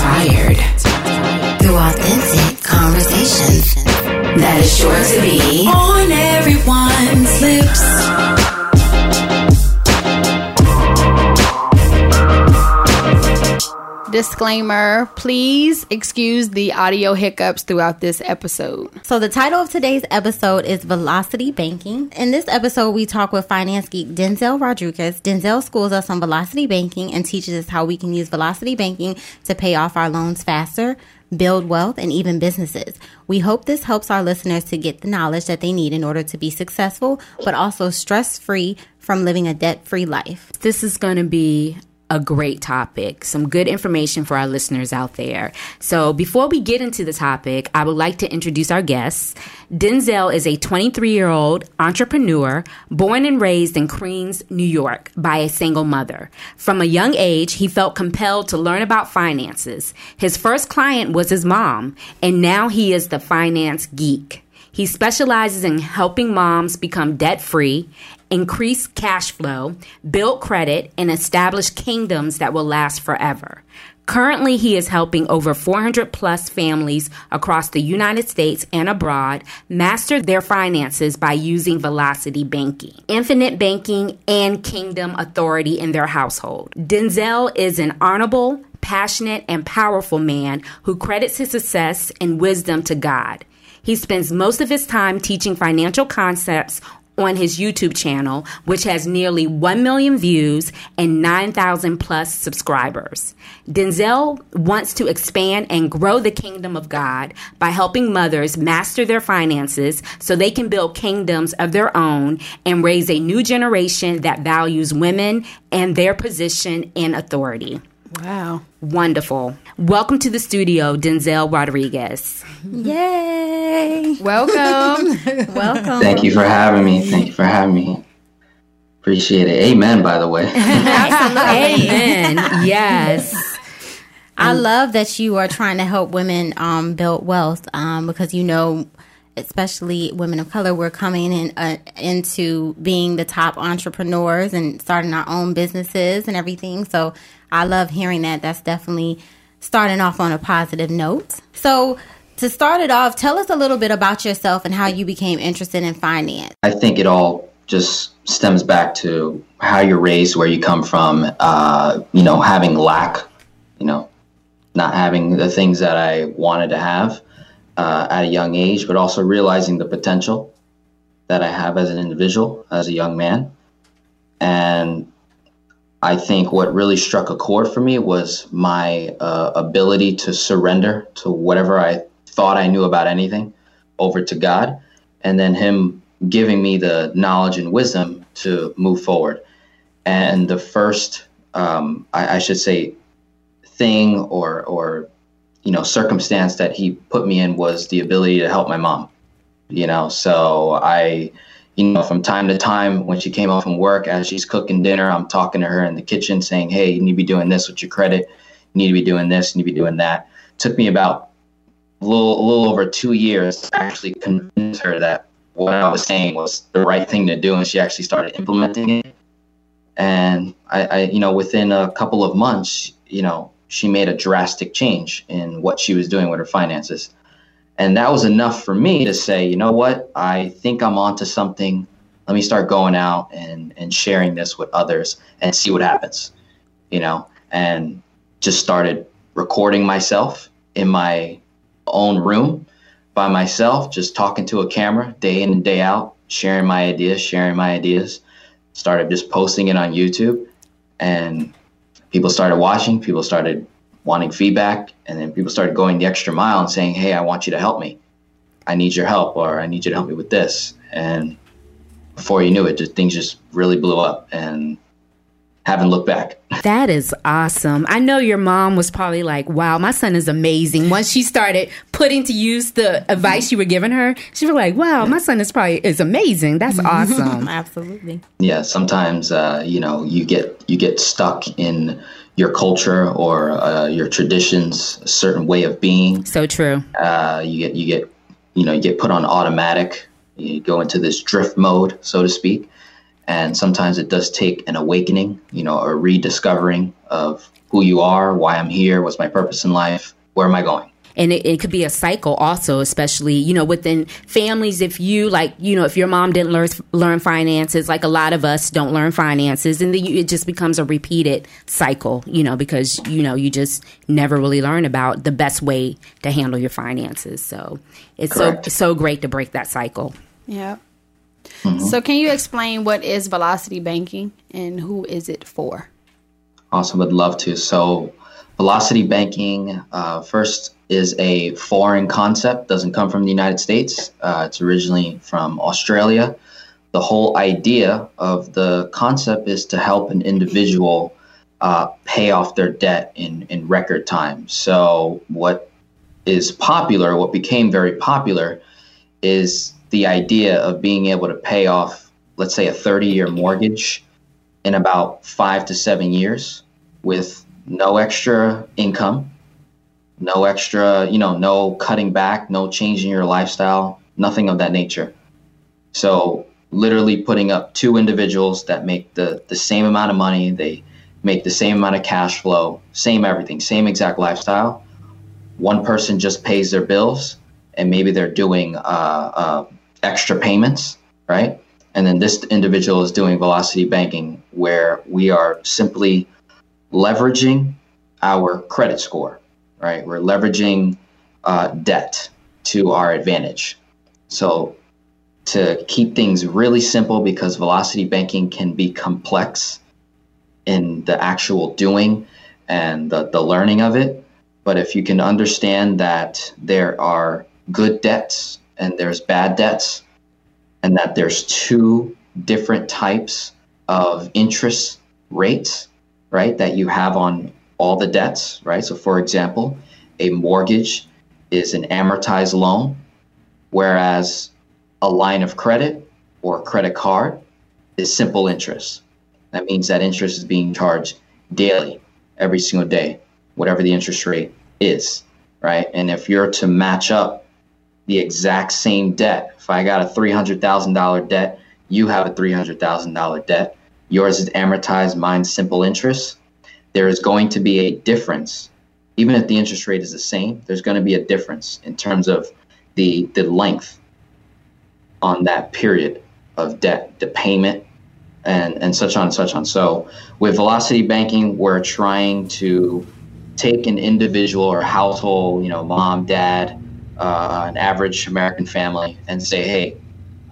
inspired. Through authentic conversations. That is sure to be Disclaimer please excuse the audio hiccups throughout this episode. So, the title of today's episode is Velocity Banking. In this episode, we talk with finance geek Denzel Rodriguez. Denzel schools us on velocity banking and teaches us how we can use velocity banking to pay off our loans faster, build wealth, and even businesses. We hope this helps our listeners to get the knowledge that they need in order to be successful, but also stress free from living a debt free life. This is going to be a great topic, some good information for our listeners out there. So, before we get into the topic, I would like to introduce our guests. Denzel is a 23 year old entrepreneur born and raised in Queens, New York, by a single mother. From a young age, he felt compelled to learn about finances. His first client was his mom, and now he is the finance geek. He specializes in helping moms become debt free, increase cash flow, build credit, and establish kingdoms that will last forever. Currently, he is helping over 400 plus families across the United States and abroad master their finances by using Velocity Banking, Infinite Banking, and Kingdom Authority in their household. Denzel is an honorable, passionate, and powerful man who credits his success and wisdom to God. He spends most of his time teaching financial concepts on his YouTube channel, which has nearly 1 million views and 9,000 plus subscribers. Denzel wants to expand and grow the kingdom of God by helping mothers master their finances so they can build kingdoms of their own and raise a new generation that values women and their position and authority. Wow. Wonderful. Welcome to the studio, Denzel Rodriguez. Yay! Welcome. Welcome. Thank you for having me. Thank you for having me. Appreciate it. Amen, by the way. Amen. yes. I love that you are trying to help women um, build wealth um, because you know, especially women of color, we're coming in uh, into being the top entrepreneurs and starting our own businesses and everything. So I love hearing that. That's definitely starting off on a positive note. So to start it off, tell us a little bit about yourself and how you became interested in finance. I think it all just stems back to how you're raised, where you come from, uh, you know, having lack, you know, not having the things that I wanted to have uh, at a young age, but also realizing the potential that I have as an individual, as a young man. And I think what really struck a chord for me was my uh, ability to surrender to whatever I thought I knew about anything over to God, and then Him giving me the knowledge and wisdom to move forward. And the first, um, I, I should say, thing or or you know circumstance that He put me in was the ability to help my mom. You know, so I you know, from time to time when she came home from work, as she's cooking dinner, I'm talking to her in the kitchen saying, Hey, you need to be doing this with your credit. You need to be doing this, you need to be doing that. It took me about a little, a little over two years to actually convince her that what I was saying was the right thing to do. And she actually started implementing it. And I, I you know, within a couple of months, you know, she made a drastic change in what she was doing with her finances. And that was enough for me to say, you know what, I think I'm onto something. Let me start going out and, and sharing this with others and see what happens, you know, and just started recording myself in my own room by myself, just talking to a camera day in and day out, sharing my ideas, sharing my ideas. Started just posting it on YouTube and people started watching, people started wanting feedback, and then people started going the extra mile and saying, "Hey, I want you to help me. I need your help, or I need you to help me with this." And before you knew it, just things just really blew up, and haven't looked back. That is awesome. I know your mom was probably like, wow, my son is amazing. Once she started putting to use the advice you were giving her, she was like, wow, my son is probably is amazing. That's awesome. Absolutely. Yeah, sometimes uh, you know you get you get stuck in your culture or uh, your traditions, a certain way of being. So true. Uh, you get you get you know you get put on automatic. You go into this drift mode, so to speak, And sometimes it does take an awakening, you know, a rediscovering of who you are, why I'm here, what's my purpose in life, where am I going? And it, it, could be a cycle also especially you know within families if you like you know if your mom didn't learn learn finances like a lot of us don't learn finances and then you, it just becomes a repeated cycle you know because you know you just never really learn about the best way to handle your finances. So it's Correct. so so great to break that cycle. Yeah mm-hmm. so can you explain what is velocity banking and who is it for? Awesome. Would love to. So velocity banking uh, first is a foreign concept, doesn't come from the United States. Uh, it's originally from Australia. The whole idea of the concept is to help an individual uh, pay off their debt in, in record time. So, what is popular, what became very popular, is the idea of being able to pay off, let's say, a 30 year mortgage in about five to seven years with no extra income no extra, you know, no cutting back, no changing your lifestyle, nothing of that nature. So literally putting up two individuals that make the, the same amount of money, they make the same amount of cash flow, same everything, same exact lifestyle. One person just pays their bills and maybe they're doing uh, uh, extra payments, right? And then this individual is doing velocity banking where we are simply leveraging our credit score right? We're leveraging uh, debt to our advantage. So, to keep things really simple, because velocity banking can be complex in the actual doing and the, the learning of it. But if you can understand that there are good debts and there's bad debts, and that there's two different types of interest rates, right, that you have on all the debts, right? So, for example, a mortgage is an amortized loan, whereas a line of credit or a credit card is simple interest. That means that interest is being charged daily, every single day, whatever the interest rate is, right? And if you're to match up the exact same debt, if I got a $300,000 debt, you have a $300,000 debt, yours is amortized, mine's simple interest there is going to be a difference, even if the interest rate is the same. There's going to be a difference in terms of the the length on that period of debt, the payment, and and such on and such on. So with velocity banking, we're trying to take an individual or household, you know, mom, dad, uh, an average American family, and say, hey,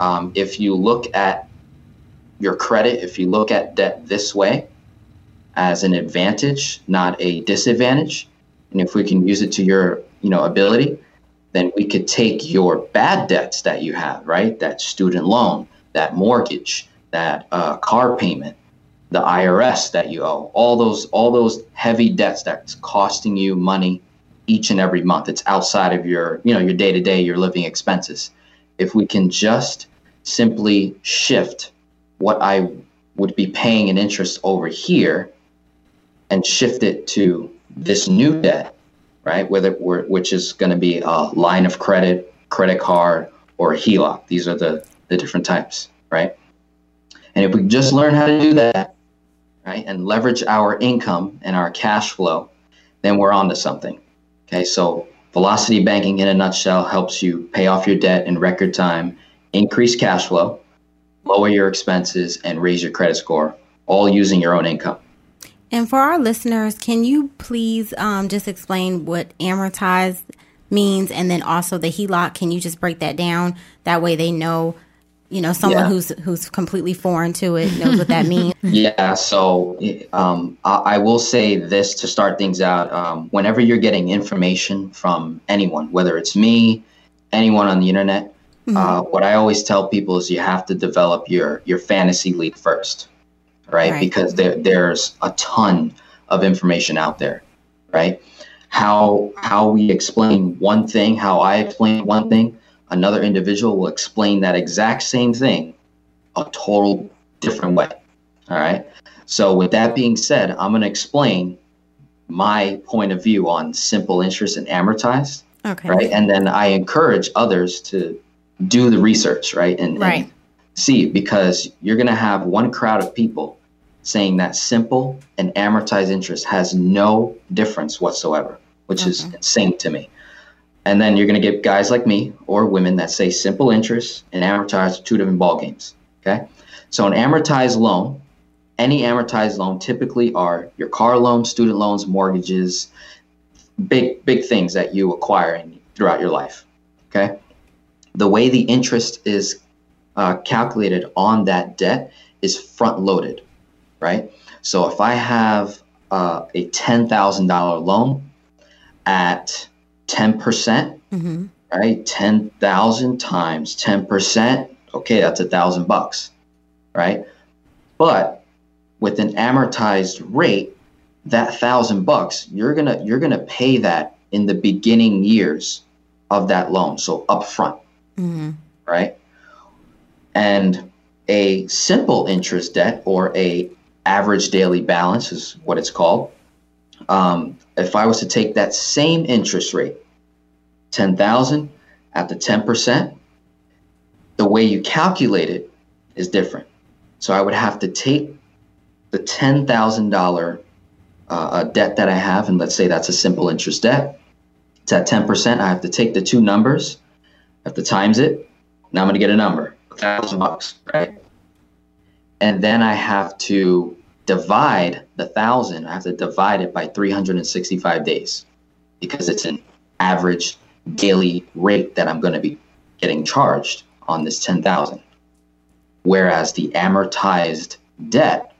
um, if you look at your credit, if you look at debt this way, as an advantage, not a disadvantage. And if we can use it to your, you know, ability, then we could take your bad debts that you have, right? That student loan, that mortgage, that uh, car payment, the IRS that you owe, all those all those heavy debts that's costing you money each and every month. It's outside of your, you know, your day-to-day, your living expenses. If we can just simply shift what I would be paying in interest over here and shift it to this new debt, right? Whether which is going to be a line of credit, credit card, or HELOC. These are the, the different types, right? And if we just learn how to do that, right, and leverage our income and our cash flow, then we're on to something. Okay, so velocity banking in a nutshell helps you pay off your debt in record time, increase cash flow, lower your expenses, and raise your credit score, all using your own income. And for our listeners, can you please um, just explain what amortized means and then also the HELOC? Can you just break that down? That way they know, you know, someone yeah. who's who's completely foreign to it knows what that means. Yeah, so um, I, I, will say this to start things out. Um, whenever you're getting information from anyone, whether it's me, anyone on the internet, mm-hmm. uh, what I always tell people is you have to develop your your fantasy league first right? right. Because there, there's a ton of information out there, right? How how we explain one thing, how I explain one thing, another individual will explain that exact same thing a total different way. All right. So with that being said, I'm going to explain my point of view on simple interest and amortized. Okay. Right. And then I encourage others to do the research, right? And, right. And see because you're going to have one crowd of people saying that simple and amortized interest has no difference whatsoever, which okay. is insane to me. And then you're going to get guys like me or women that say simple interest and amortized are two different ball games. Okay. So an amortized loan, any amortized loan typically are your car loan, student loans, mortgages, big, big things that you acquire throughout your life. Okay. The way the interest is uh, calculated on that debt is front loaded, right? So if I have uh, a $10,000 loan at 10%, percent mm hmm right? 10,000 times 10%, okay, that's a thousand bucks, right? But with an amortized rate, that thousand bucks, you're gonna you're gonna pay that in the beginning years of that loan, so upfront, mm-hmm. right? And a simple interest debt or a average daily balance is what it's called. Um, if I was to take that same interest rate, 10,000 at the 10%, the way you calculate it is different. So I would have to take the $10,000 uh, debt that I have, and let's say that's a simple interest debt. It's at 10%. I have to take the two numbers, have to times it. Now I'm going to get a number, a thousand bucks, right? And then I have to divide the thousand. I have to divide it by 365 days because it's an average daily rate that I'm going to be getting charged on this 10,000. Whereas the amortized debt,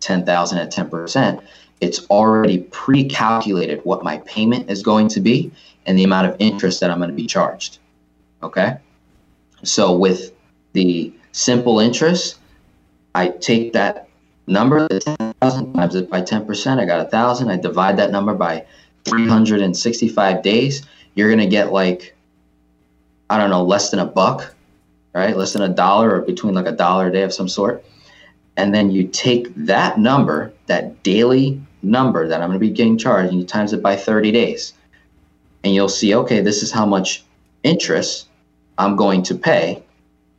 10,000 at 10%, it's already pre-calculated what my payment is going to be and the amount of interest that I'm going to be charged. Okay? So with the simple interest, I take that number, 10,000 times it by 10%, I got a 1,000. I divide that number by 365 days you're going to get like, I don't know, less than a buck, right? Less than a dollar or between like a dollar a day of some sort. And then you take that number, that daily number that I'm going to be getting charged, and you times it by 30 days. And you'll see, okay, this is how much interest I'm going to pay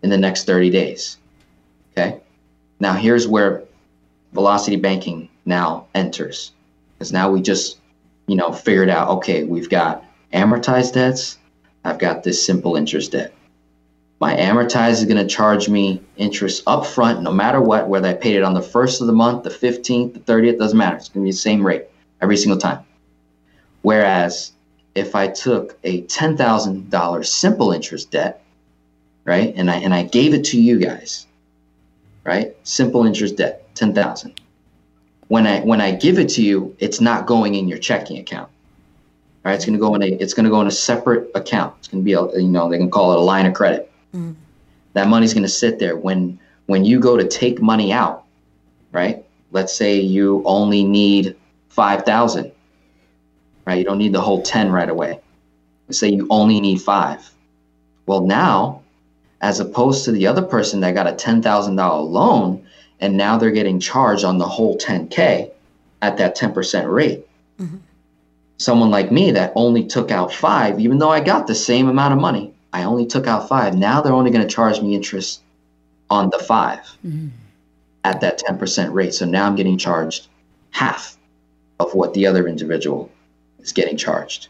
in the next 30 days. Okay. Now here's where velocity banking now enters. Because now we just, you know, figured out, okay, we've got amortized debts, I've got this simple interest debt. My amortized is going to charge me interest up front no matter what, whether I paid it on the first of the month, the 15th, the 30th, doesn't matter. It's going to be the same rate every single time. Whereas if I took a $10,000 simple interest debt, right, and I, and I gave it to you guys, right, simple interest debt, 10,000. When I, when I give it to you, it's not going in your checking account right? It's going to go in a it's going to go in a separate account. It's going to be a you know they can call it a line of credit. Mm. That money's going to sit there when when you go to take money out, right? Let's say you only need five thousand, right? You don't need the whole ten right away. Let's say you only need five. Well, now, as opposed to the other person that got a ten thousand dollar loan, and now they're getting charged on the whole ten k at that ten percent rate. Mm-hmm someone like me that only took out five, even though I got the same amount of money, I only took out five. Now they're only going to charge me interest on the 5 mm-hmm. at that 10% rate. So now I'm getting charged half of what the other individual is getting charged.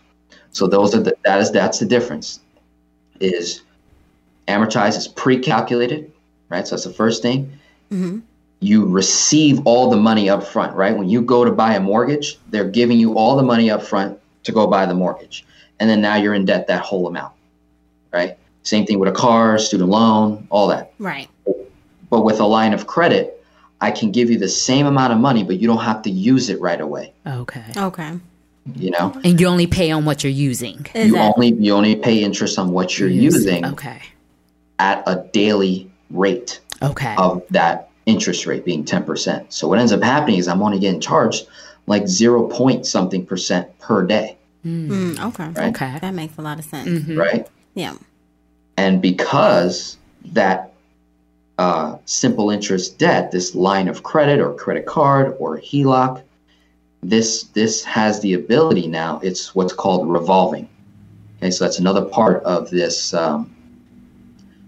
So those are the, that is that's the difference. Is amortized is pre-calculated, right? So that's the first thing. Mm-hmm you receive all the money up front, right? When you go to buy a mortgage, they're giving you all the money up front to go buy the mortgage. And then now you're in debt that whole amount, right? Same thing with a car, student loan, all that. Right. But with a line of credit, I can give you the same amount of money, but you don't have to use it right away. Okay. Okay. You know? And you only pay on what you're using. you only you only pay interest on what you're using. Okay. At a daily rate. Okay. Of that interest rate being 10%. So what ends up happening is I'm only getting charged like zero point something percent per day. Mm. Mm, okay. Right? Okay. That makes a lot of sense. Mm-hmm. Right? Yeah. And because that uh, simple interest debt, this line of credit or credit card or HELOC, this this has the ability now. It's what's called revolving. Okay, so that's another part of this um,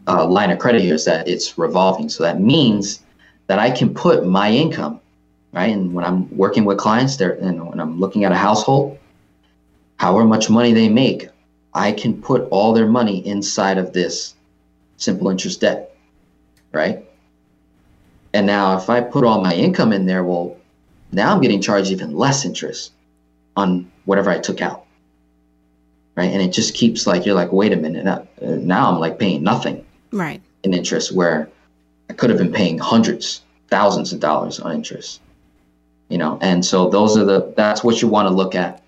uh, line of credit here is that it's revolving. So that means that I can put my income, right? And when I'm working with clients there, and when I'm looking at a household, however much money they make, I can put all their money inside of this simple interest debt, right? And now if I put all my income in there, well, now I'm getting charged even less interest on whatever I took out. Right. And it just keeps like, you're like, wait a minute. Now, now I'm like paying nothing Right. in interest where I could have been paying hundreds, thousands of dollars on interest. You know, and so those are the that's what you want to look at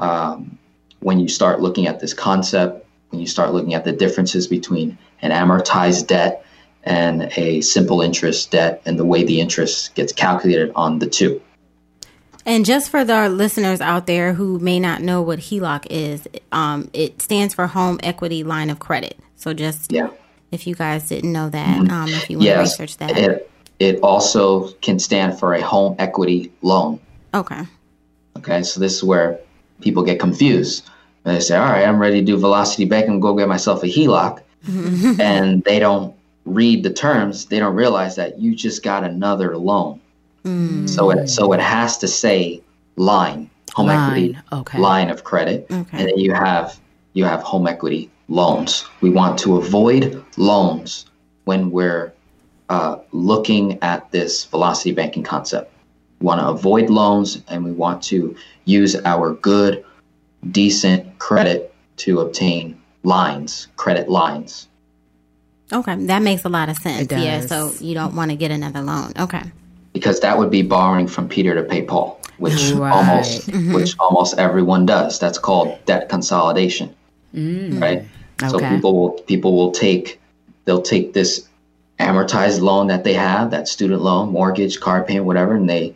um, when you start looking at this concept. When you start looking at the differences between an amortized debt and a simple interest debt, and the way the interest gets calculated on the two. And just for the listeners out there who may not know what HELOC is, um, it stands for Home Equity Line of Credit. So just Yeah. if you guys didn't know that, um, if you want to research that. It it also can stand for a home equity loan. Okay. Okay, so this is where people get confused. They say, "All right, I'm ready to do velocity Bank and Go get myself a HELOC," and they don't read the terms. They don't realize that you just got another loan. So it so it has to say line home equity Line, okay. line of credit, Okay. and then you have you have home equity loans. We want to avoid loans when we're uh, looking at this velocity banking concept. We want to avoid loans and we want to use our good, decent credit to obtain lines, credit lines. Okay. That makes a lot of sense. It Yeah. So you don't want to get another loan. Okay. Because that would be borrowing from Peter to pay Paul, which Right. almost mm-hmm. which almost everyone does. That's called debt consolidation. Mm. Right? So people will people will take they'll take this amortized loan that they have, that student loan, mortgage, car payment, whatever, and they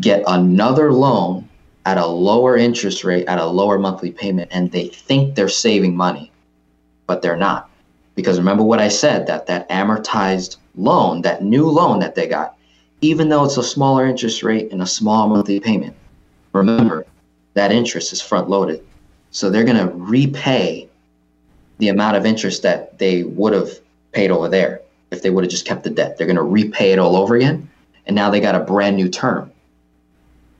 get another loan at a lower interest rate, at a lower monthly payment, and they think they're saving money, but they're not. Because remember what I said that that amortized loan, that new loan that they got, even though it's a smaller interest rate and a small monthly payment, remember that interest is front loaded. So they're going to repay the amount of interest that they would have paid over there if they would have just kept the debt. They're going to repay it all over again, and now they got a brand new term,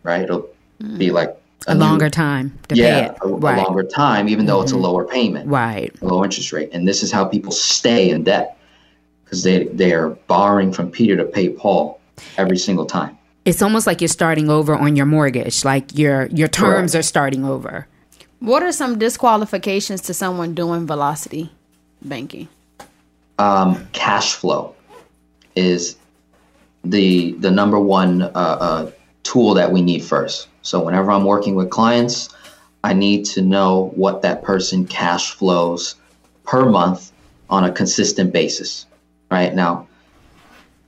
right? It'll be like a new- longer time to yeah, pay it. a, a right. Mm-hmm. longer time, even though it's a lower payment, right. a low interest rate. And this is how people stay in debt because they they are borrowing from Peter to pay Paul every single time. It's almost like you're starting over on your mortgage. Like your your terms Correct. are starting over. What are some disqualifications to someone doing velocity banking? um, cash flow is the the number one uh, uh, tool that we need first. So whenever I'm working with clients, I need to know what that person cash flows per month on a consistent basis. Right now,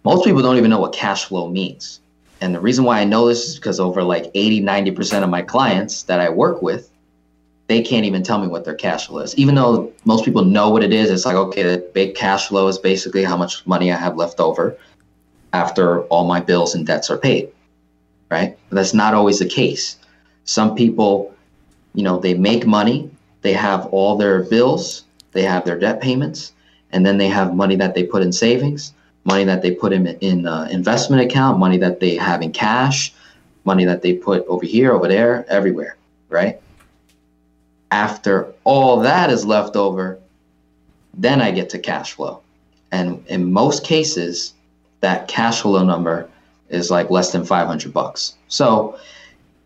most people don't even know what cash flow means. And the reason why I know this is because over like 80, 90% of my clients that I work with, they can't even tell me what their cash flow is. Even though most people know what it is, it's like, okay, the big cash flow is basically how much money I have left over after all my bills and debts are paid, right? But that's not always the case. Some people, you know, they make money, they have all their bills, they have their debt payments, and then they have money that they put in savings, money that they put in in uh, investment account, money that they have in cash, money that they put over here, over there, everywhere, right? After all that is left over, then I get to cash flow. And in most cases, that cash flow number is like less than 500 bucks. So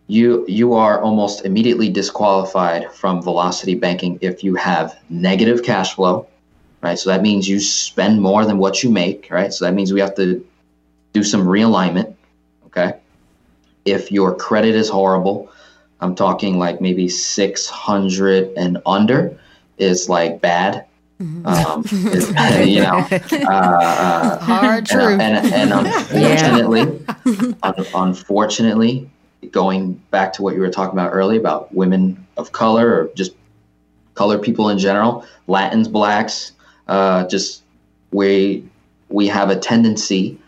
you you are almost immediately disqualified from velocity banking if you have negative cash flow, right? So that means you spend more than what you make, right? So that means we have to do some realignment, okay? If your credit is horrible, I'm talking like maybe 600 and under is like bad. Um, is- you know, uh, uh, Hard truth. and, and unfortunately, un- unfortunately, going back to what you were talking about earlier about women of color or just colored people in general, Latins, blacks, uh, just we we have a tendency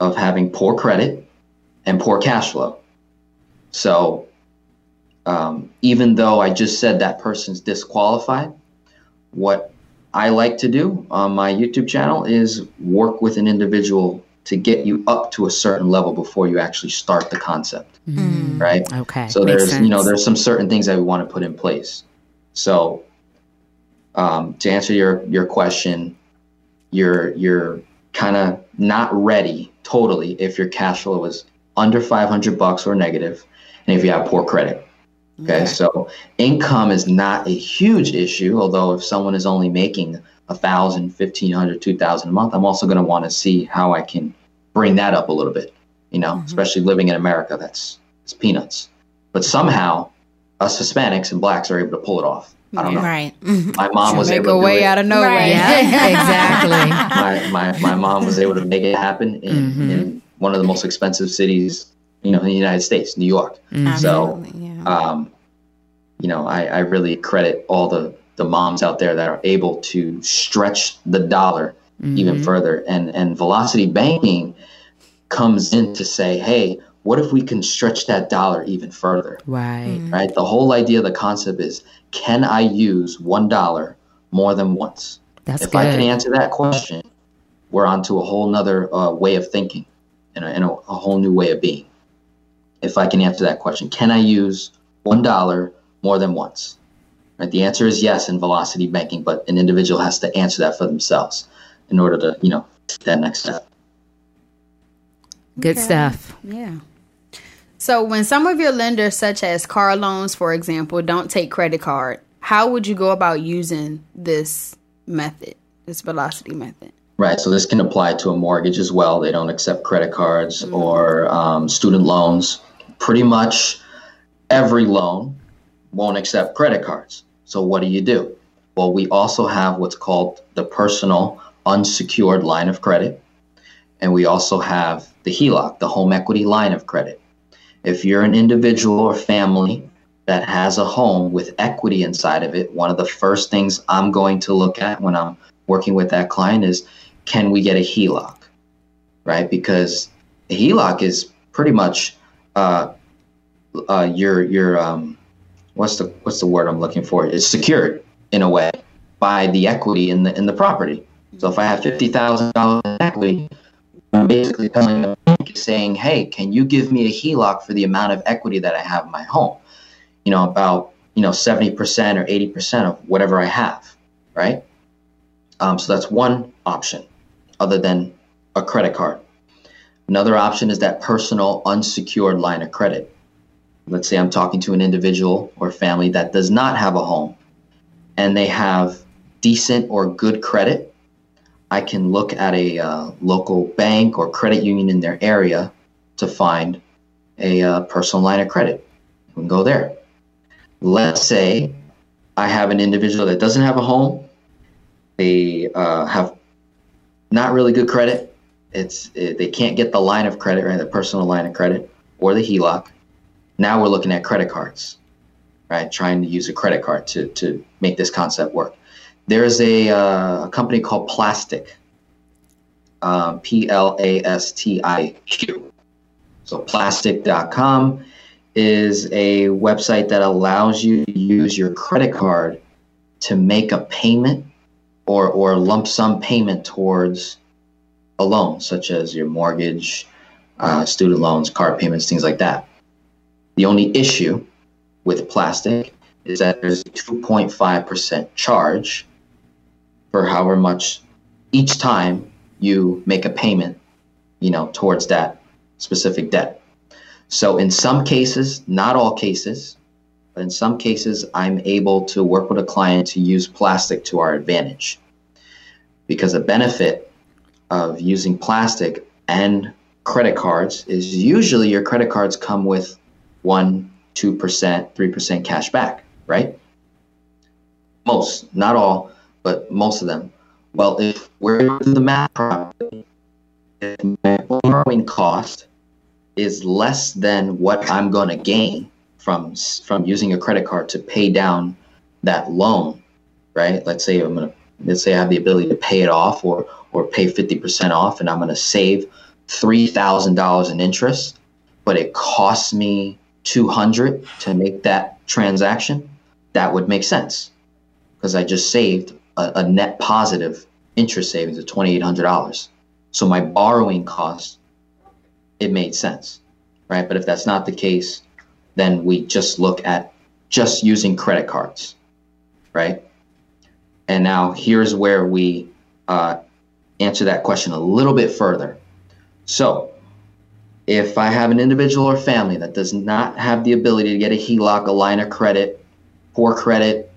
of having poor credit and poor cash flow. So um, even though I just said that person's disqualified, what I like to do on my YouTube channel is work with an individual to get you up to a certain level before you actually start the concept. Mm. Right? Okay. So there's you know there's some certain things that we want to put in place. So um, to answer your your question, you're you're kind of not ready totally if your cash flow is under 500 bucks or negative, and if you have poor credit. Okay, so income is not a huge issue, although if someone is only making a thousand, fifteen hundred, two thousand a month, I'm also going to want to see how I can bring that up a little bit. You know, mm-hmm. especially living in America, that's it's peanuts. But somehow, us Hispanics and blacks are able to pull it off. I don't know. Right. My mom was able to way do it. out of nowhere. Right. exactly. my, my, my mom was able to make it happen in, Mm-hmm. in one of the most expensive cities, you know, in the United States, New York. Mm-hmm. So, Absolutely, yeah. um, you know, I, I really credit all the, the moms out there that are able to stretch the dollar Mm-hmm. even further. And, and velocity banking comes in to say, hey, what if we can stretch that dollar even further? Right. Right? The whole idea of the concept is can I use one dollar more than once? That's if good. I can answer that question, we're on to a whole nother uh, way of thinking and, a, and a, a whole new way of being. If I can answer that question, can I use one dollar more than once? Right. The answer is yes in velocity banking, but an individual has to answer that for themselves in order to, you know, take that next step. Good stuff. Yeah. So when some of your lenders, such as car loans, for example, don't take credit card, how would you go about using this method, this velocity method? Right. So this can apply to a mortgage as well. They don't accept credit cards or um, student loans. Pretty much every loan won't accept credit cards. So what do you do? Well, we also have what's called the personal unsecured line of credit. And we also have the HELOC, the home equity line of credit. If you're an individual or family that has a home with equity inside of it, one of the first things I'm going to look at when I'm working with that client is can we get a HELOC? Right? Because a HELOC is pretty much uh, uh, your your um, what's the what's the word I'm looking for? It's secured in a way by the equity in the in the property. So if I have fifty thousand dollars in equity, I'm basically telling the saying, "Hey, can you give me a HELOC for the amount of equity that I have in my home? You know, about you know seventy percent or eighty percent of whatever I have, right? Um, so that's one option, other than a credit card. Another option is that personal unsecured line of credit. Let's say I'm talking to an individual or family that does not have a home, and they have decent or good credit I can look at a uh, local bank or credit union in their area to find a uh, personal line of credit. Can go there. Let's say I have an individual that doesn't have a home. They uh, have not really good credit. It's it, they can't get the line of credit, right? The personal line of credit or the HELOC. Now we're looking at credit cards, right? Trying to use a credit card to to make this concept work. There's a, uh, a company called Plastiq, um, P L A S T I Q. So plastiq.com is a website that allows you to use your credit card to make a payment or, or lump sum payment towards a loan, such as your mortgage, uh, student loans, car payments, things like that. The only issue with plastic is that there's a 2.5% charge for however much each time you make a payment, you know, towards that specific debt. So in some cases, not all cases, but in some cases, I'm able to work with a client to use Plastiq to our advantage. Because the benefit of using Plastiq and credit cards is usually your credit cards come with 1, 2%, 3% cash back, right? Most, not all, but most of them. Well, if we're able to do the math properly, if my borrowing cost is less than what I'm going to gain from from using a credit card to pay down that loan, right? Let's say I'm going to let's say I have the ability to pay it off or or pay 50% off and I'm going to save $3,000 in interest, but it costs me 200 to make that transaction, that would make sense because I just saved a, a net positive interest savings of $2,800. So my borrowing cost, it made sense, right? But if that's not the case, then we just look at just using credit cards, right? And now here's where we uh, answer that question a little bit further. So, if I have an individual or family that does not have the ability to get a HELOC, a line of credit, poor credit,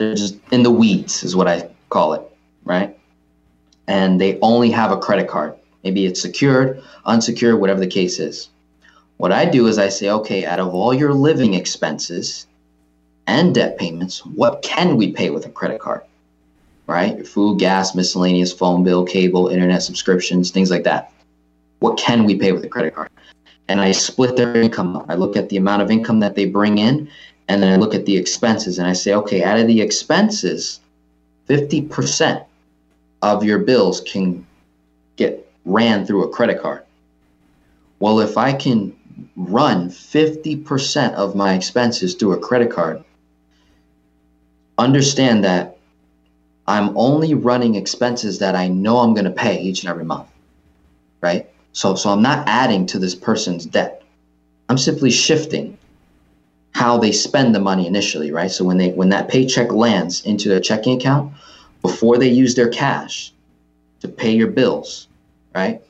they're just in the weeds, is what I call it, right? And they only have a credit card. Maybe it's secured, unsecured, whatever the case is. What I do is I say, okay, out of all your living expenses and debt payments, what can we pay with a credit card? Right? Your food, gas, miscellaneous, phone bill, cable, internet subscriptions, things like that. What can we pay with a credit card? And I split their income up. I look at the amount of income that they bring in, and then I look at the expenses, and I say, okay, out of the expenses, 50% of your bills can get ran through a credit card. Well, if I can run 50% of my expenses through a credit card, understand that I'm only running expenses that I know I'm going to pay each and every month. Right? So so I'm not adding to this person's debt. I'm simply shifting how they spend the money initially, right? So when they when that paycheck lands into their checking account, before they use their cash to pay your bills, right?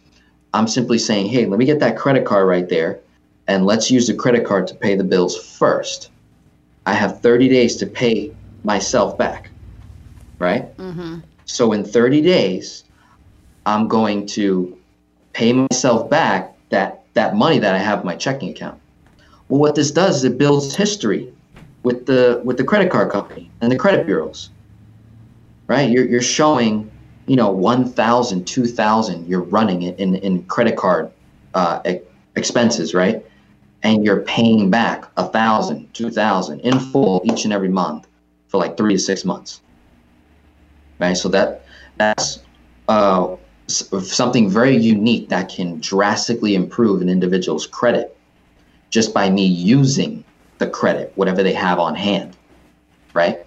I'm simply saying, hey, let me get that credit card right there, and let's use the credit card to pay the bills first. I have 30 days to pay myself back, right? Mm-hmm. So in 30 days, I'm going to pay myself back that that money that I have in my checking account. Well, what this does is it builds history with the with the credit card company and the credit bureaus. Right? You're you're showing, you know, 1,000, 2,000 you're running it in in credit card uh, expenses, right? And you're paying back a thousand, two thousand in full each and every month for like three to six months. Right? So that that's uh, something very unique that can drastically improve an individual's credit just by me using the credit, whatever they have on hand, right?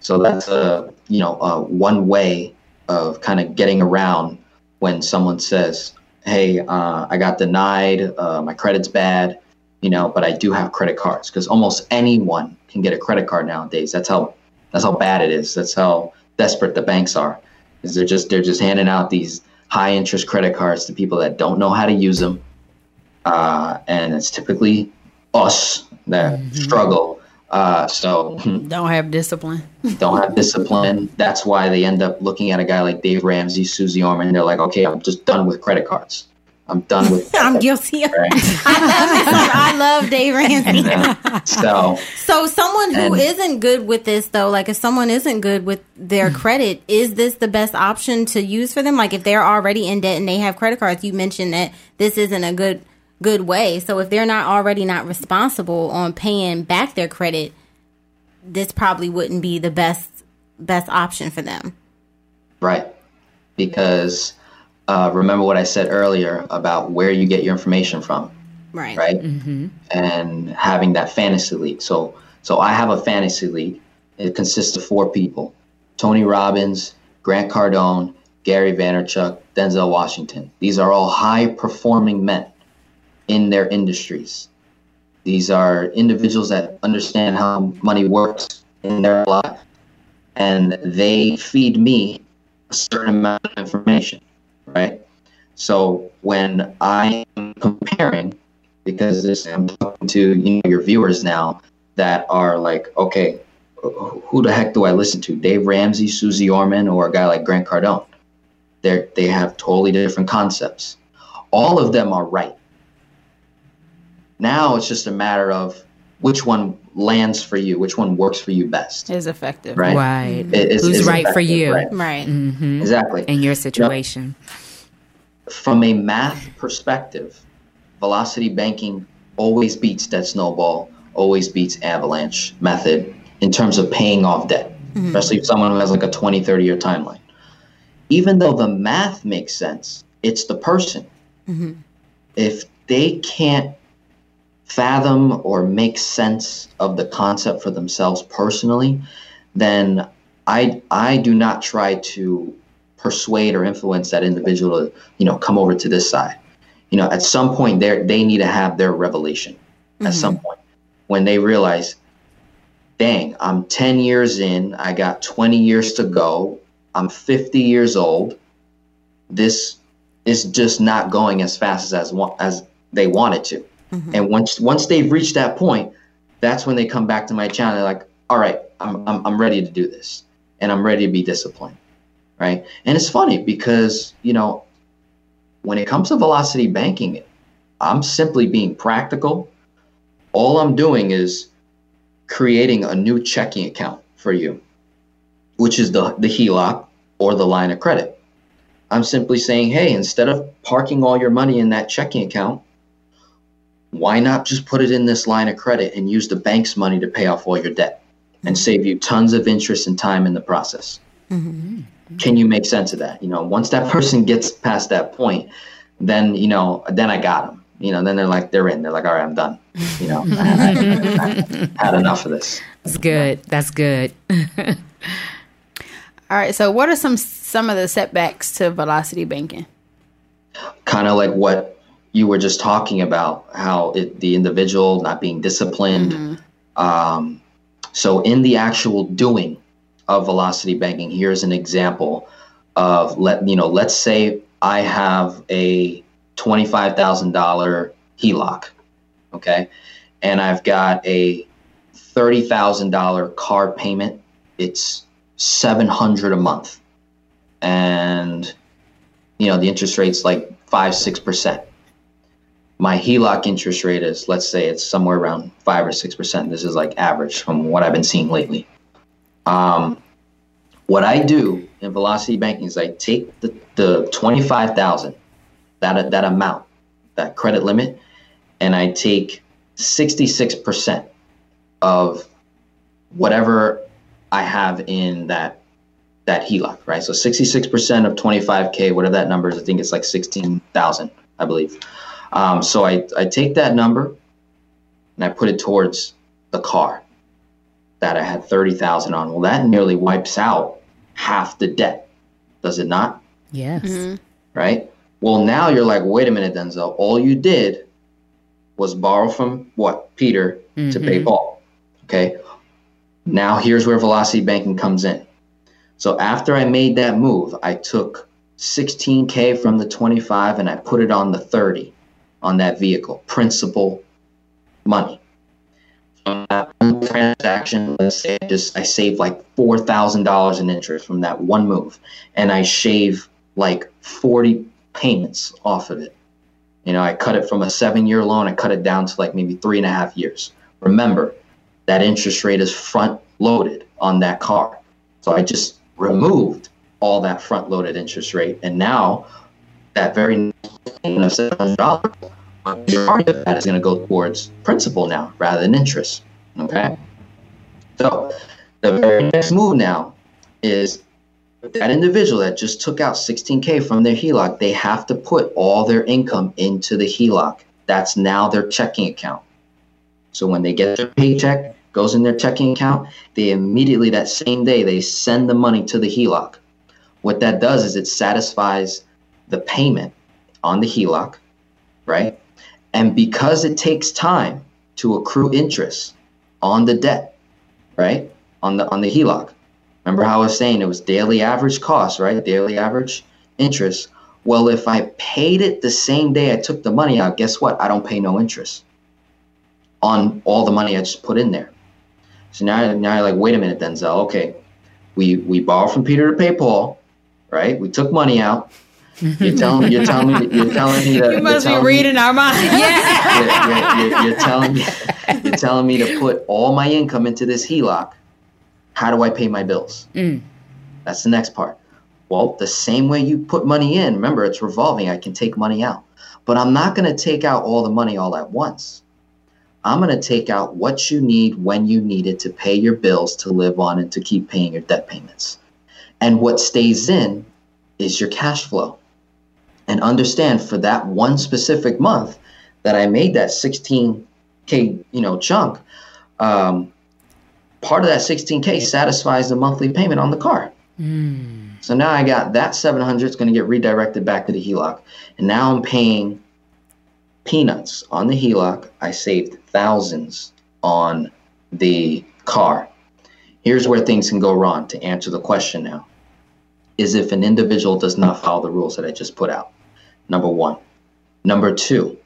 So that's a you know a one way of kind of getting around when someone says, "Hey, uh, I got denied, uh, my credit's bad," you know, but I do have credit cards because almost anyone can get a credit card nowadays. That's how that's how bad it is. That's how desperate the banks are. Is they're just they're just handing out these high interest credit cards to people that don't know how to use them. Uh, and it's typically us that mm-hmm. struggle. Uh, so don't have discipline. don't have discipline. That's why they end up looking at a guy like Dave Ramsey, Susie Orman, and they're like, okay, I'm just done with credit cards. I'm done with. I'm guilty. Of, right? I love I love Dave Ramsey. so so someone who and, not good with this though, like if someone isn't good with their credit, is this the best option to use for them? Like if they're already in debt and they have credit cards, you mentioned that this isn't a good good way. So if they're not already not responsible on paying back their credit, this probably wouldn't be the best best option for them. Right. Because uh, remember what I said earlier about where you get your information from. Right. Right. Mm-hmm. And having that fantasy league. So, so I have a fantasy league. It consists of four people: Tony Robbins, Grant Cardone, Gary Vaynerchuk, Denzel Washington. These are all high performing men in their industries. These are individuals that understand how money works in their life, and they feed me a certain amount of information right? So when I am comparing, because this, I'm talking to you know your viewers now that are like, okay, who the heck do I listen to? Dave Ramsey, Susie Orman, or a guy like Grant Cardone? They they have totally different concepts. All of them are right. Now it's just a matter of which one lands for you, which one works for you best. Is effective. Right. Right. Is, Who's is right for you. Right. right. Mm-hmm. Exactly. In your situation. You know, from a math perspective, velocity banking always beats debt snowball, always beats avalanche method in terms of paying off debt, mm-hmm. especially if someone who has like a 20, 30 year timeline. Even though the math makes sense, it's the person. Mm-hmm. If they can't fathom or make sense of the concept for themselves personally, then I I do not try to persuade or influence that individual to you know come over to this side. You know, at some point they they need to have their revelation. Mm-hmm. At some point when they realize, dang, I'm 10 years in, I got 20 years to go, I'm 50 years old. This is just not going as fast as as, as they wanted to. Mm-hmm. And once once they've reached that point, that's when they come back to my channel. Like, all right, I'm, I'm, I'm ready to do this and I'm ready to be disciplined. Right. And it's funny because, you know, when it comes to velocity banking, I'm simply being practical. All I'm doing is creating a new checking account for you, which is the, the HELOC or the line of credit. I'm simply saying, hey, instead of parking all your money in that checking account, why not just put it in this line of credit and use the bank's money to pay off all your debt and save you tons of interest and time in the process? Mm-hmm. Can you make sense of that? You know, once that person gets past that point, then you know, then I got them. You know, then they're like, they're in. They're like, all right, I'm done. You know, I, I, I had enough of this. That's good. That's good. all right. So, what are some some of the setbacks to velocity banking? Kind of like what you were just talking about how it, the individual not being disciplined. Mm-hmm. Um, so, in the actual doing of velocity banking, here's an example of let you know. Let's say I have a twenty-five thousand dollar HELOC, okay, and I've got a thirty thousand dollar car payment. It's seven hundred a month, and you know the interest rate's like five six percent my HELOC interest rate is, let's say it's somewhere around five or six percent. This is like average from what I've been seeing lately. Um, what I do in velocity banking is I take the, the 25,000, that, that amount, that credit limit, and I take 66% of whatever I have in that that HELOC, right? So 66% of 25K, whatever that number is, I think it's like 16,000, I believe. Um, so I, I take that number and I put it towards the car that I had 30,000 on. Well, that nearly wipes out half the debt, does it not? Yes. Mm-hmm. Right? Well, now you're like, wait a minute, Denzel. All you did was borrow from what? Peter mm-hmm. to pay mm-hmm. Paul. Okay. Now here's where velocity banking comes in. So after I made that move, I took 16K from the 25 and I put it on the 30 on that vehicle, principal money. From that uh, one transaction, let's say I just I save like four thousand dollars in interest from that one move, and I shave like forty payments off of it. You know, I cut it from a seven-year loan, I cut it down to like maybe three and a half years. Remember, that interest rate is front loaded on that car. So I just removed all that front loaded interest rate. And now that very of dollars, uh, of that is going to go towards principal now rather than interest. Okay. So the very next move now is that individual that just took out 16k from their HELOC, they have to put all their income into the HELOC. That's now their checking account. So when they get their paycheck, goes in their checking account, they immediately that same day they send the money to the HELOC. What that does is it satisfies the payment on the HELOC, right? And because it takes time to accrue interest on the debt, right? On the on the HELOC. Remember how I was saying it was daily average cost, right? Daily average interest. Well, if I paid it the same day I took the money out, guess what? I don't pay no interest on all the money I just put in there. So now, now you're like, wait a minute, Denzel. Okay, we we borrowed from Peter to pay Paul, right? We took money out. You're telling you're telling me you're telling me that you must be reading me, our minds. Yeah. You're, you're, you're, telling me you're telling me to put all my income into this HELOC. How do I pay my bills? Mm. That's the next part. Well, the same way you put money in, remember it's revolving. I can take money out, but I'm not going to take out all the money all at once. I'm going to take out what you need when you need it to pay your bills, to live on, and to keep paying your debt payments. And what stays in is your cash flow and understand for that one specific month that I made that 16k you know chunk. Um, part of that 16K satisfies the monthly payment on the car. So now I got that 700 is going to get redirected back to the HELOC. And now I'm paying peanuts on the HELOC. I saved thousands on the car. Here's where things can go wrong to answer the question now is if an individual does not follow the rules that I just put out. Number one. Number two,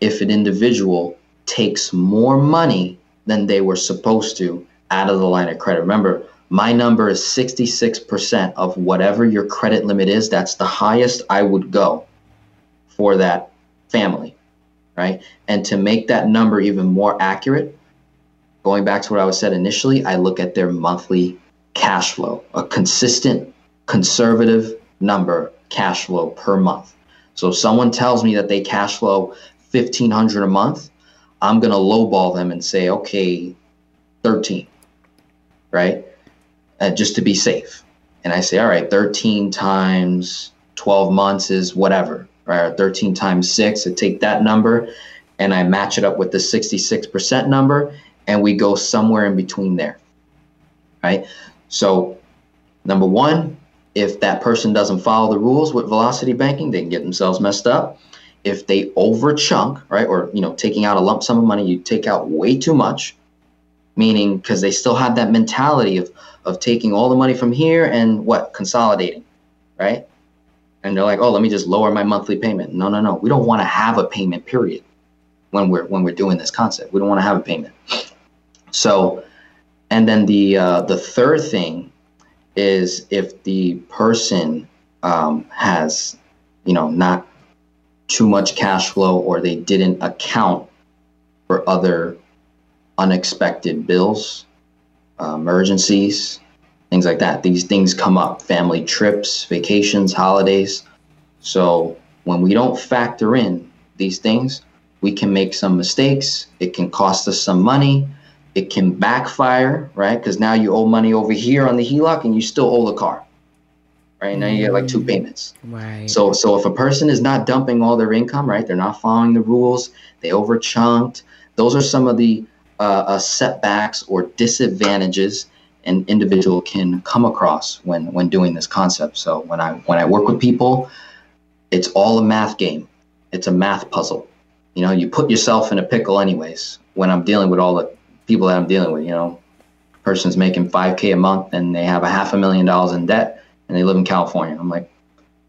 if an individual takes more money than they were supposed to out of the line of credit. Remember, my number is 66% of whatever your credit limit is. That's the highest I would go for that family, right? And to make that number even more accurate, going back to what I was said initially, I look at their monthly cash flow, a consistent, conservative number cash flow per month. So if someone tells me that they cash flow 1500 a month, I'm going to lowball them and say, okay, 13, right? Uh, just to be safe. And I say, all right, 13 times 12 months is whatever, right? Or 13 times six, I take that number and I match it up with the 66% number and we go somewhere in between there, right? So, number one, if that person doesn't follow the rules with velocity banking, they can get themselves messed up. If they over chunk, right, or you know, taking out a lump sum of money, you take out way too much, meaning because they still have that mentality of of taking all the money from here and what consolidating, right? And they're like, oh, let me just lower my monthly payment. No, no, no. We don't want to have a payment period when we're when we're doing this concept. We don't want to have a payment. So, and then the uh, the third thing is if the person um, has, you know, not too much cash flow or they didn't account for other unexpected bills, uh, emergencies, things like that. These things come up family trips, vacations, holidays. So when we don't factor in these things, we can make some mistakes. It can cost us some money. It can backfire, right? Because now you owe money over here on the HELOC and you still owe the car right? Now you get like two payments. Right. So so if a person is not dumping all their income, right? They're not following the rules. They overchunked. Those are some of the uh, uh, setbacks or disadvantages an individual can come across when when doing this concept. So when I when I work with people, it's all a math game. It's a math puzzle. You know, you put yourself in a pickle anyways. When I'm dealing with all the people that I'm dealing with, you know, person's making 5k a month and they have a half a million dollars in debt and they live in California. I'm like,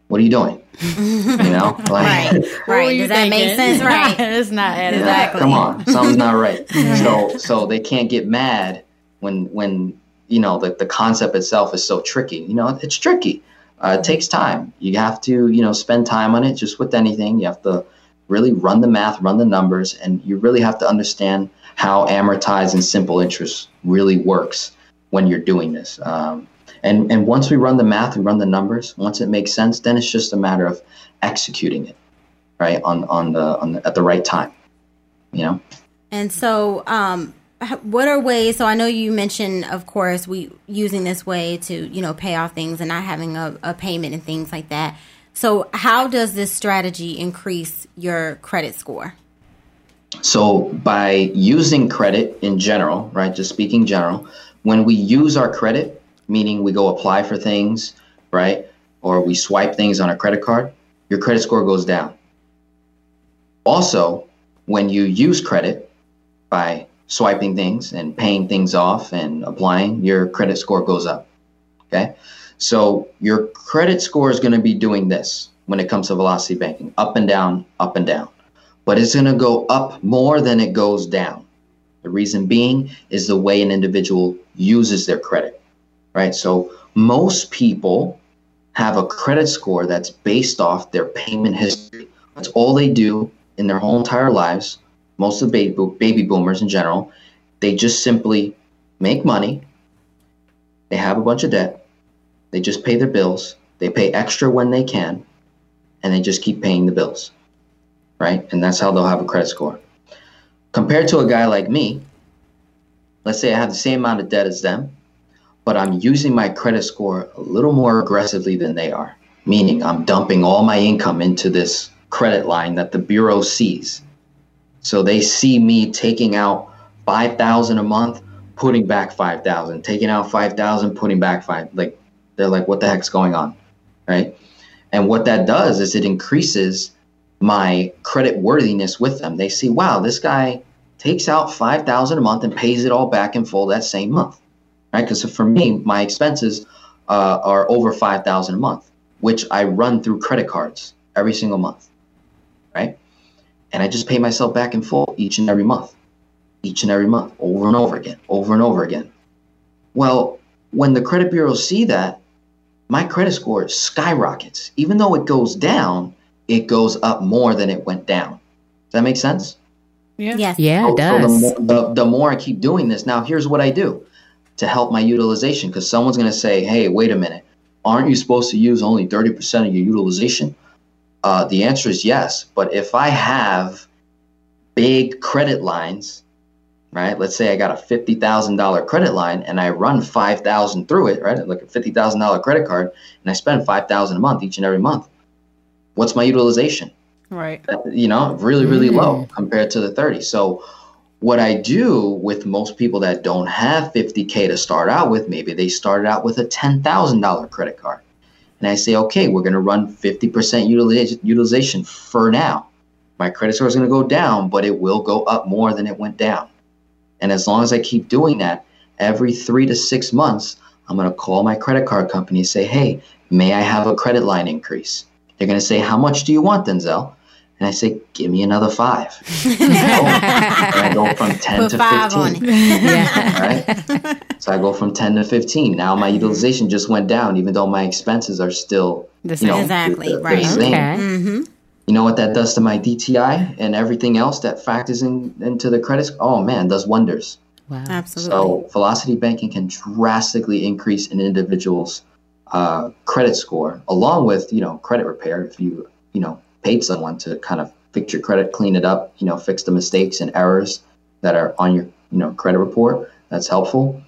what are you doing? you know, like, right, right. Does that make sense? Right. it's not yeah, Exactly. come on, something's not right. so, so they can't get mad when when you know the the concept itself is so tricky. You know, it's tricky. Uh, it takes time. You have to you know spend time on it. Just with anything, you have to really run the math, run the numbers, and you really have to understand how amortized and simple interest really works when you're doing this. Um, and and once we run the math, we run the numbers. Once it makes sense, then it's just a matter of executing it, right on on the on the, at the right time. You know. And so, um, what are ways? So I know you mentioned, of course, we using this way to you know pay off things and not having a, a payment and things like that. So how does this strategy increase your credit score? So by using credit in general, right, just speaking general, when we use our credit, meaning we go apply for things, right, or we swipe things on a credit card, your credit score goes down. Also, when you use credit by swiping things and paying things off and applying, your credit score goes up. Okay? So your credit score is going to be doing this when it comes to velocity banking up and down, up and down. But it's going to go up more than it goes down. The reason being is the way an individual uses their credit, right? So most people have a credit score that's based off their payment history. That's all they do in their whole entire lives. Most of the baby, baby boomers in general, they just simply make money. They have a bunch of debt. They just pay their bills. They pay extra when they can, and they just keep paying the bills, right? And that's how they'll have a credit score. Compared to a guy like me, let's say I have the same amount of debt as them, but I'm using my credit score a little more aggressively than they are, meaning I'm dumping all my income into this credit line that the bureau sees. So they see me taking out 5000 a month putting back 5000 taking out 5000 putting back 5 like they're like what the heck's going on right and what that does is it increases my credit worthiness with them they see wow this guy takes out 5000 a month and pays it all back in full that same month right because for me my expenses uh, are over 5000 a month which i run through credit cards every single month right and i just pay myself back in full each and every month each and every month, over and over again, over and over again. Well, when the credit bureaus see that, my credit score skyrockets. Even though it goes down, it goes up more than it went down. Does that make sense? Yeah. Yes. Yeah, it So- so does. the, more, the, the more I keep doing this, now here's what I do to help my utilization because someone's going to say, hey, wait a minute, aren't you supposed to use only 30% of your utilization? Uh, the answer is yes. But if I have big credit lines, right? Let's say I got a $50,000 credit line and I run 5,000 through it, right? Like a $50,000 credit card and I spend 5,000 a month each and every month. What's my utilization? Right. you know, really, really low mm-hmm. compared to the 30. So, what I do with most people that don't have 50K to start out with, maybe they started out with a $10,000 credit card. And I say, okay, we're going to run 50% utilization, utilization for now. My credit score is going to go down, but it will go up more than it went down. And as long as I keep doing that, every three to six months, I'm going to call my credit card company and say, hey, may I have a credit line increase? They're going to say, how much do you want, Denzel? And I say, give me another five. and I go from 10 Put to five 15. on it. Right? so I go from 10 to 15. Now my utilization just went down, even though my expenses are still The you know, same. Exactly, the- the right. same. Okay. Mm-hmm. You know what that does to my DTI and everything else that factors in into the credit? sc- Oh man, does wonders. Wow. Absolutely. So velocity banking can drastically increase an individual's uh, credit score, along with you know credit repair. If you you know paid someone to kind of fix your credit, clean it up, you know fix the mistakes and errors that are on your you know credit report, that's helpful.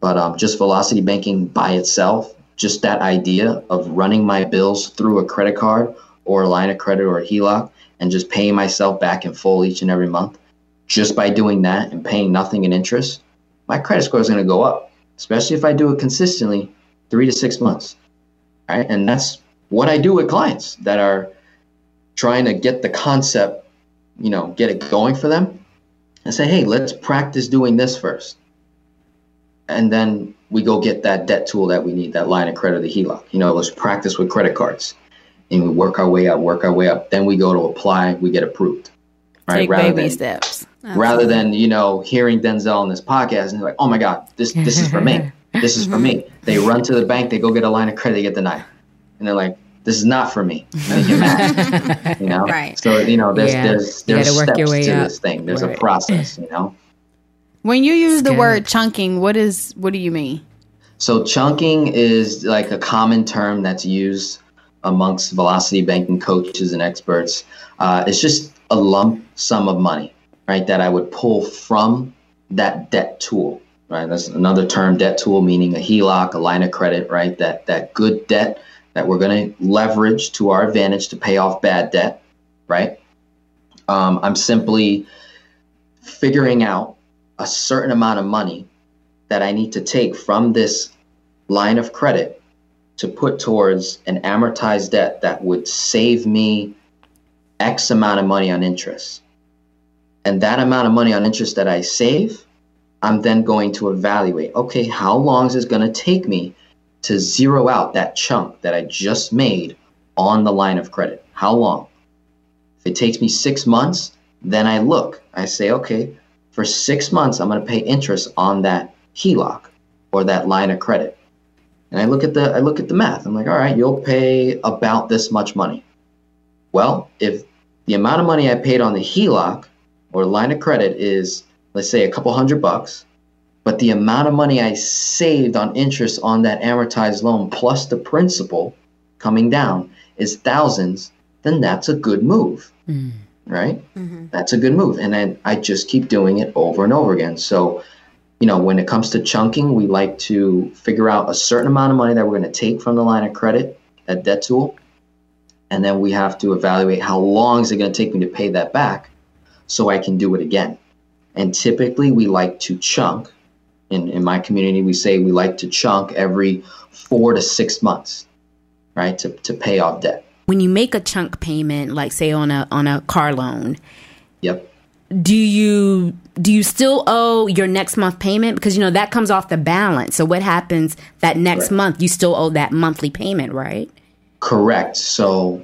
But um, just velocity banking by itself, just that idea of running my bills through a credit card or a line of credit or a HELOC and just paying myself back in full each and every month just by doing that and paying nothing in interest, my credit score is going to go up, especially if I do it consistently three to six months. Right. And that's what I do with clients that are trying to get the concept, you know, get it going for them and say, hey, let's practice doing this first. And then we go get that debt tool that we need, that line of credit, the HELOC. You know, let's practice with credit cards and we work our way up, work our way up. Then we go to apply, we get approved. Right. Take Rather baby than- steps. rather than you know hearing Denzel on this podcast and like, oh my god, this this is for me, this is for me. They run to the bank, they go get a line of credit, they get denied, and they're like, this is not for me. And they get mad, you know. Right. So you know, there's Yeah. there's You there's gotta work steps to up. this thing. There's Right. a process, you know. When you use the good. word chunking, what is what do you mean? So chunking is like a common term that's used amongst velocity banking coaches and experts. Uh, it's just a lump sum of money, right? That I would pull from that debt tool, right? That's another term, debt tool, meaning a HELOC, a line of credit, right? That that good debt that we're going to leverage to our advantage to pay off bad debt, right? Um, I'm simply figuring out a certain amount of money that I need to take from this line of credit to put towards an amortized debt that would save me X amount of money on interest. And that amount of money on interest that I save, I'm then going to evaluate okay, how long is it going to take me to zero out that chunk that I just made on the line of credit? How long? If it takes me six months, then I look. I say, okay, for six months, I'm going to pay interest on that HELOC or that line of credit. And I look at the I look at the math. I'm like, all right, you'll pay about this much money. Well, if the amount of money I paid on the HELOC or line of credit is let's say a couple hundred bucks, but the amount of money I saved on interest on that amortized loan plus the principal coming down is thousands, then that's a good move. Right? Mm-hmm. That's a good move. And then I just keep doing it over and over again. So you know, when it comes to chunking, we like to figure out a certain amount of money that we're going to take from the line of credit, that debt tool, and then we have to evaluate how long is it going to take me to pay that back so I can do it again. And typically we like to chunk In, in my community, we say we like to chunk every four to six months, right, to, to pay off debt. When you make a chunk payment, like say on a on a car loan, Yep. do you do you still owe your next month payment because you know that comes off the balance so what happens that next month you still owe that monthly payment right Correct. So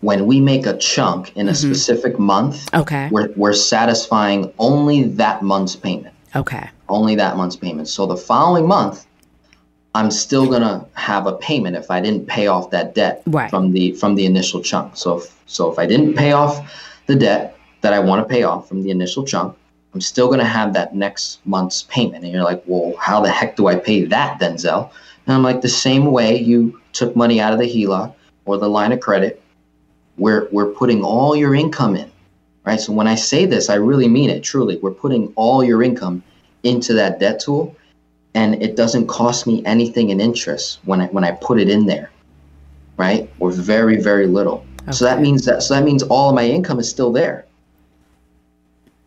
when we make a chunk in a mm-hmm. specific month, okay we're, we're satisfying only that month's payment. okay only that month's payment. So the following month, I'm still gonna have a payment if I didn't pay off that debt Right. from the from the initial chunk. So if, so if I didn't pay off the debt that I want to pay off from the initial chunk, I'm still gonna have that next month's payment. And you're like, well, how the heck do I pay that, Denzel? And I'm like, the same way you took money out of the HELOC or the line of credit, we're we're putting all your income in, right? So when I say this, I really mean it. Truly, we're putting all your income into that debt tool and it doesn't cost me anything in interest when I when I put it in there. Right? Or very, very little. So that means that so that means all of my income is still there.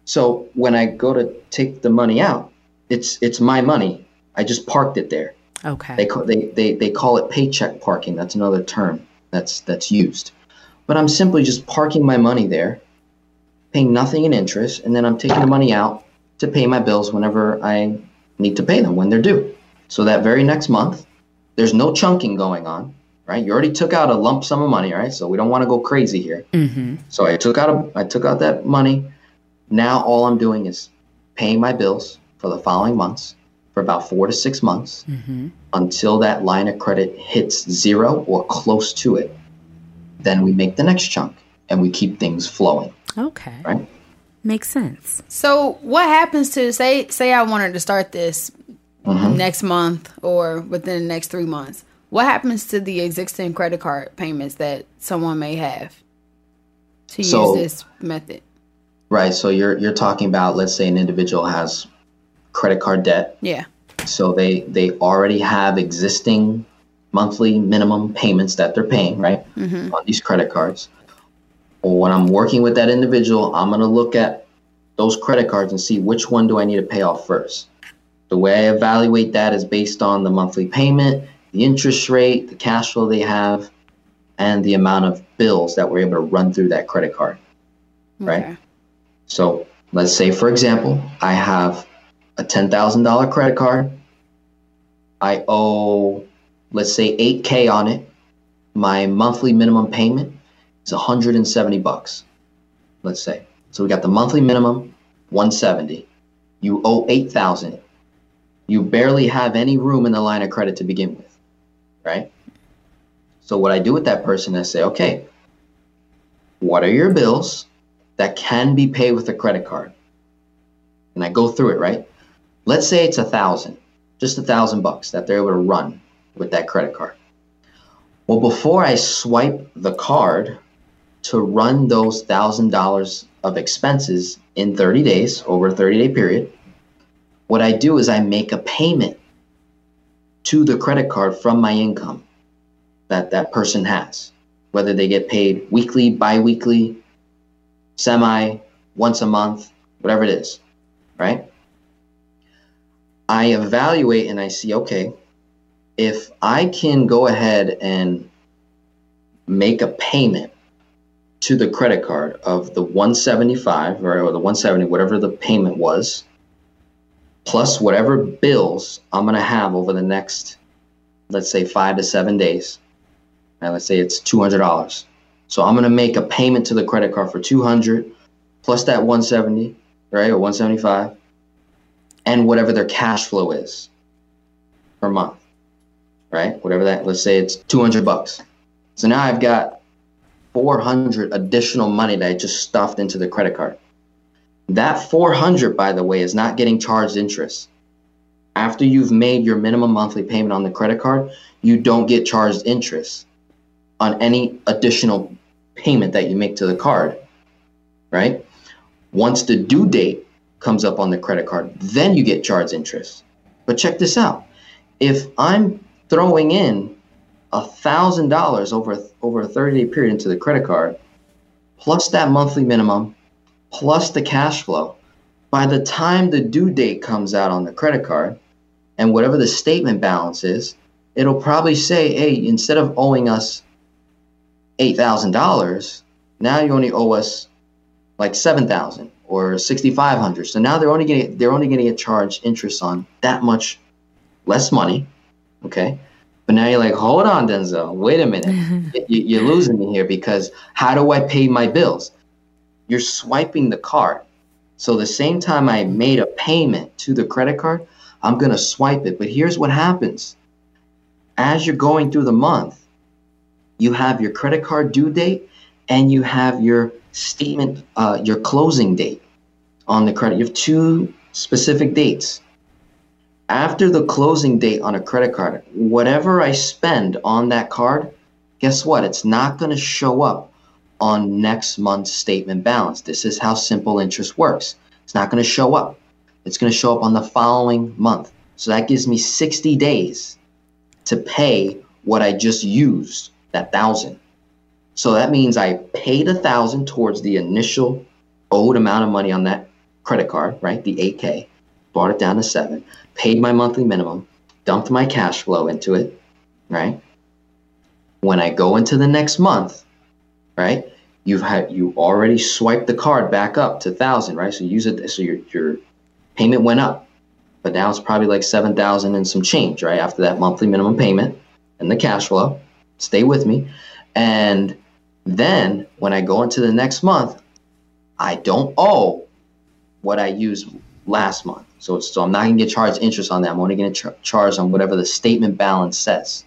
So when I go to take the money out, it's it's my money. I just parked it there. They okay call they, they, they call it paycheck parking. That's another term that's that's used. But I'm simply just parking my money there, paying nothing in interest, and then I'm taking the money out to pay my bills whenever I need to pay them when they're due. So that very next month, there's no chunking going on, right? You already took out a lump sum of money, right? So we don't want to go crazy here. mm-hmm. So I took out a, I took out that money. Now all I'm doing is paying my bills for the following months for about four to six months Mm-hmm. until that line of credit hits zero or close to it. Then we make the next chunk and we keep things flowing, okay right? makes sense So what happens to say say I wanted to start this Mm-hmm. next month or within the next three months? What happens to the existing credit card payments that someone may have to So- use this method? Right. So you're you're talking about let's say an individual has credit card debt, Yeah. so they they already have existing monthly minimum payments that they're paying, right, mm-hmm. on these credit cards. Well, when I'm working with that individual, I'm gonna look at those credit cards and see which one do I need to pay off first. The way I evaluate that is based on the monthly payment, the interest rate, the cash flow they have, and the amount of bills that we're able to run through that credit card. Right. Okay. So let's say, for example, I have a $10,000 credit card. I owe, let's say, 8K on it. My monthly minimum payment is 170 bucks. Let's say. So we got the monthly minimum, 170. You owe 8,000. You barely have any room in the line of credit to begin with, right? So what I do with that person is say, okay, what are your bills? that can be paid with a credit card. And I go through it, right? Let's say it's a thousand, just a thousand bucks that they're able to run with that credit card. Well, before I swipe the card to run those thousand dollars of expenses in 30 days, over a 30 day period, what I do is I make a payment to the credit card from my income that that person has, whether they get paid weekly, bi weekly, semi, once a month, whatever it is, right? I evaluate and I see, okay, if I can go ahead and make a payment to the credit card of the 175 or, the 170, whatever the payment was, plus whatever bills I'm going to have over the next, let's say, five to seven days. And let's say it's $200. So I'm going to make a payment to the credit card for 200 plus that 170, right? Or 175 and whatever their cash flow is per month, right? Whatever that, let's say it's 200 bucks. So now I've got 400 additional money that I just stuffed into the credit card. That 400, by the way, is not getting charged interest. After you've made your minimum monthly payment on the credit card, you don't get charged interest on any additional payment that you make to the card, right? Once the due date comes up on the credit card, then you get charged interest. But check this out. If I'm throwing in a thousand dollars over over a 30 day period into the credit card, plus that monthly minimum, plus the cash flow, by the time the due date comes out on the credit card, and whatever the statement balance is, it'll probably say, hey, instead of owing us $8,000, now you only owe us like 7,000 or 6,500. So now they're only getting they're only going to get charged interest on that much less money, okay? But now you're like, hold on, Denzel, wait a minute, you, are losing me here because how do I pay my bills? You're swiping the card. So the same time I made a payment to the credit card, I'm going to swipe it. But here's what happens as you're going through the month, you have your credit card due date and you have your statement, uh, your closing date on the credit. You have two specific dates. After the closing date on a credit card, whatever I spend on that card, guess what? It's not going to show up on next month's statement balance. This is how simple interest works. It's not going to show up. It's going to show up on the following month. So that gives me 60 days to pay what I just used, that thousand. So that means I paid a thousand towards the initial owed amount of money on that credit card, right? The 8K, brought it down to seven, paid my monthly minimum, dumped my cash flow into it, right? When I go into the next month, right? You've had you already swiped the card back up to thousand, right? So use it so your your payment went up but now it's probably like 7000 and some change right after that monthly minimum payment and the cash flow stay with me and then when i go into the next month i don't owe what i used last month so, so i'm not going to get charged interest on that i'm only going to ch- charge on whatever the statement balance says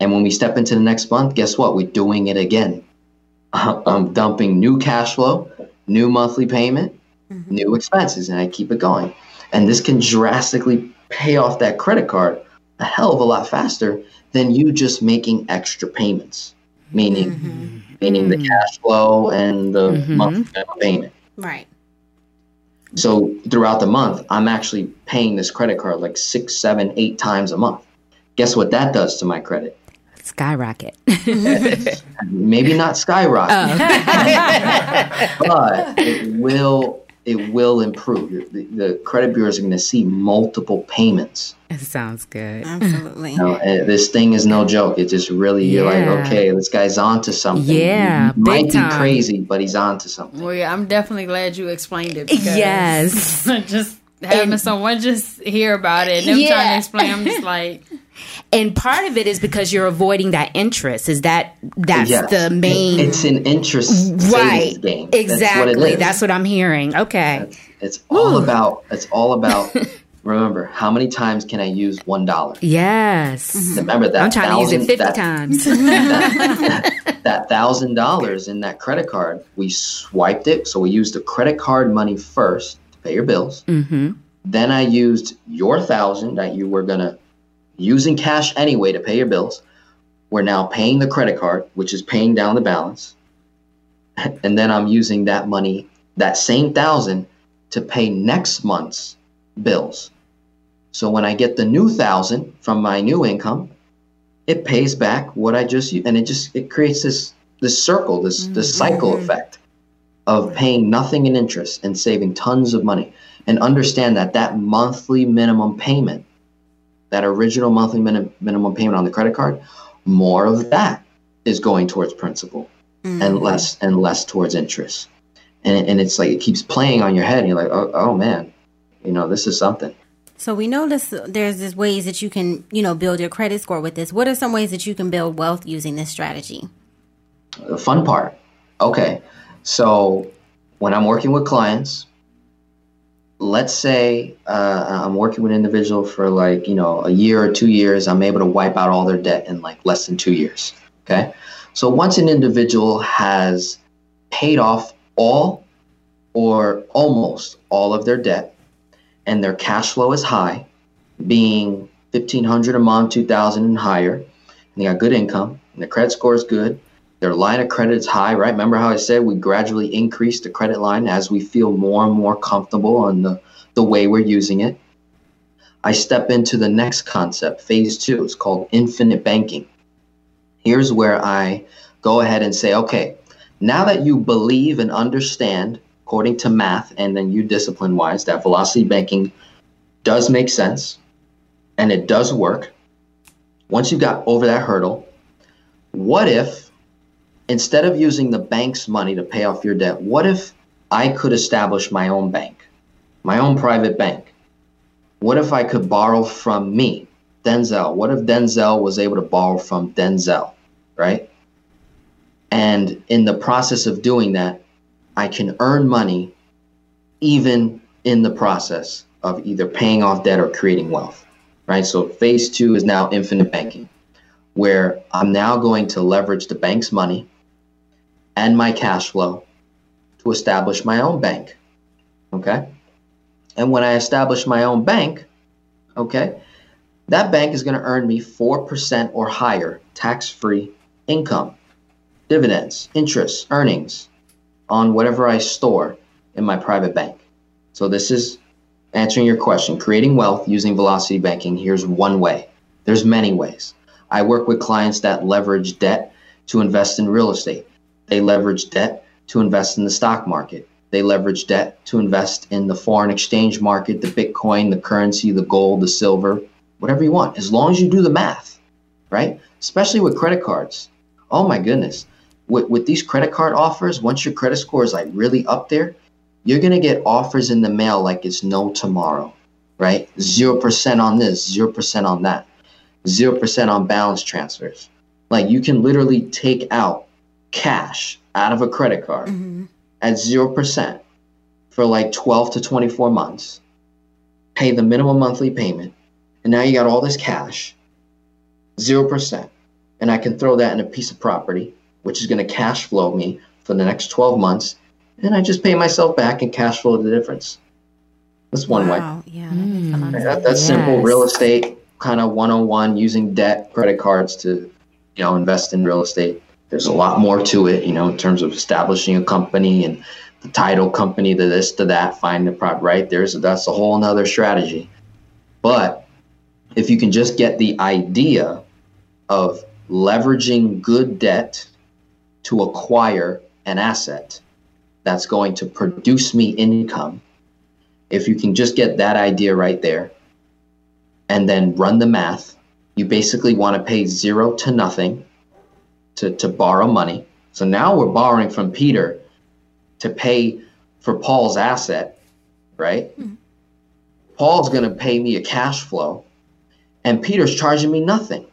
and when we step into the next month guess what we're doing it again i'm dumping new cash flow new monthly payment mm-hmm. new expenses and i keep it going and this can drastically pay off that credit card a hell of a lot faster than you just making extra payments, meaning mm-hmm. meaning mm-hmm. the cash flow and the mm-hmm. monthly payment. Right. So throughout the month, I'm actually paying this credit card like six, seven, eight times a month. Guess what that does to my credit? Skyrocket. Maybe not skyrocket, oh. but it will it will improve. The, the credit bureaus are going to see multiple payments. It sounds good. Absolutely. You know, eh, this thing is no joke. It just really you're like, okay, this guy's onto something. Yeah, he, he might time. be crazy, but he's onto something. Well, yeah, I'm definitely glad you explained it. Yes, just having and, someone just hear about it and them yeah. trying to explain, I'm just like. And part of it is because you're avoiding that interest. Is that that's yes. the main? It's an interest right game. Exactly. That's what, that's what I'm hearing. Okay. It's, it's all about. It's all about. remember, how many times can I use one dollar? Yes. Remember that. I'm trying thousand, to use it fifty that, times. that thousand dollars in that credit card, we swiped it. So we used the credit card money first to pay your bills. Mm-hmm. Then I used your thousand that you were gonna using cash anyway to pay your bills. We're now paying the credit card, which is paying down the balance. And then I'm using that money, that same thousand, to pay next month's bills. So when I get the new thousand from my new income, it pays back what I just and it just it creates this this circle, this mm-hmm. this cycle effect of paying nothing in interest and saving tons of money. And understand that that monthly minimum payment that original monthly min- minimum payment on the credit card, more of that is going towards principal mm-hmm. and less and less towards interest. And, and it's like it keeps playing on your head. And you're like, oh, oh man, you know, this is something. So we know this. There's this ways that you can, you know, build your credit score with this. What are some ways that you can build wealth using this strategy? The fun part. Okay, so when I'm working with clients, let's say uh, I'm working with an individual for like, you know, a year or two years, I'm able to wipe out all their debt in like less than two years. Okay. So once an individual has paid off all or almost all of their debt and their cash flow is high, being 1500 a month, 2000 and higher, and they got good income and their credit score is good, their line of credit is high, right? Remember how I said we gradually increase the credit line as we feel more and more comfortable on the, the way we're using it. I step into the next concept, phase two. It's called infinite banking. Here's where I go ahead and say, okay, now that you believe and understand, according to math and then you discipline wise, that velocity banking does make sense, and it does work, once you've got over that hurdle, what if instead of using the bank's money to pay off your debt, what if I could establish my own bank, my own private bank? What if I could borrow from me, Denzel? What if Denzel was able to borrow from Denzel, right? And in the process of doing that, I can earn money even in the process of either paying off debt or creating wealth, right? So phase two is now infinite banking, where I'm now going to leverage the bank's money and my cash flow to establish my own bank, okay? And when I establish my own bank, okay, that bank is going to earn me 4% or higher tax free income, dividends, interest, earnings on whatever I store in my private bank. So, this is answering your question creating wealth using velocity banking. Here's one way, there's many ways. I work with clients that leverage debt to invest in real estate, they leverage debt to invest in the stock market. They leverage debt to invest in the foreign exchange market, the Bitcoin, the currency, the gold, the silver, whatever you want, as long as you do the math, right? Especially with credit cards. Oh my goodness. With, with these credit card offers, once your credit score is like really up there, you're going to get offers in the mail like it's no tomorrow, right? 0% on this, 0% on that, 0% on balance transfers. Like you can literally take out cash out of a credit card mm-hmm. at 0% for like 12 to 24 months, pay the minimum monthly payment, and now you got all this cash, 0%. And I can throw that in a piece of property, which is going to cash flow me for the next 12 months. And I just pay myself back and cash flow the difference. That's one wow. way. Yeah, mm. that, that's yes. simple real estate kind of 101 using debt, credit cards to, you know, invest in real estate there's a lot more to it, you know, in terms of establishing a company and the title company, the this, to that, find the prop, right? There's that's a whole nother strategy. But if you can just get the idea of leveraging good debt to acquire an asset that's going to produce me income, if you can just get that idea right there and then run the math, you basically want to pay zero to nothing to, to borrow money. So now we're borrowing from Peter to pay for Paul's asset, right? Mm-hmm. Paul's going to pay me a cash flow, and Peter's charging me nothing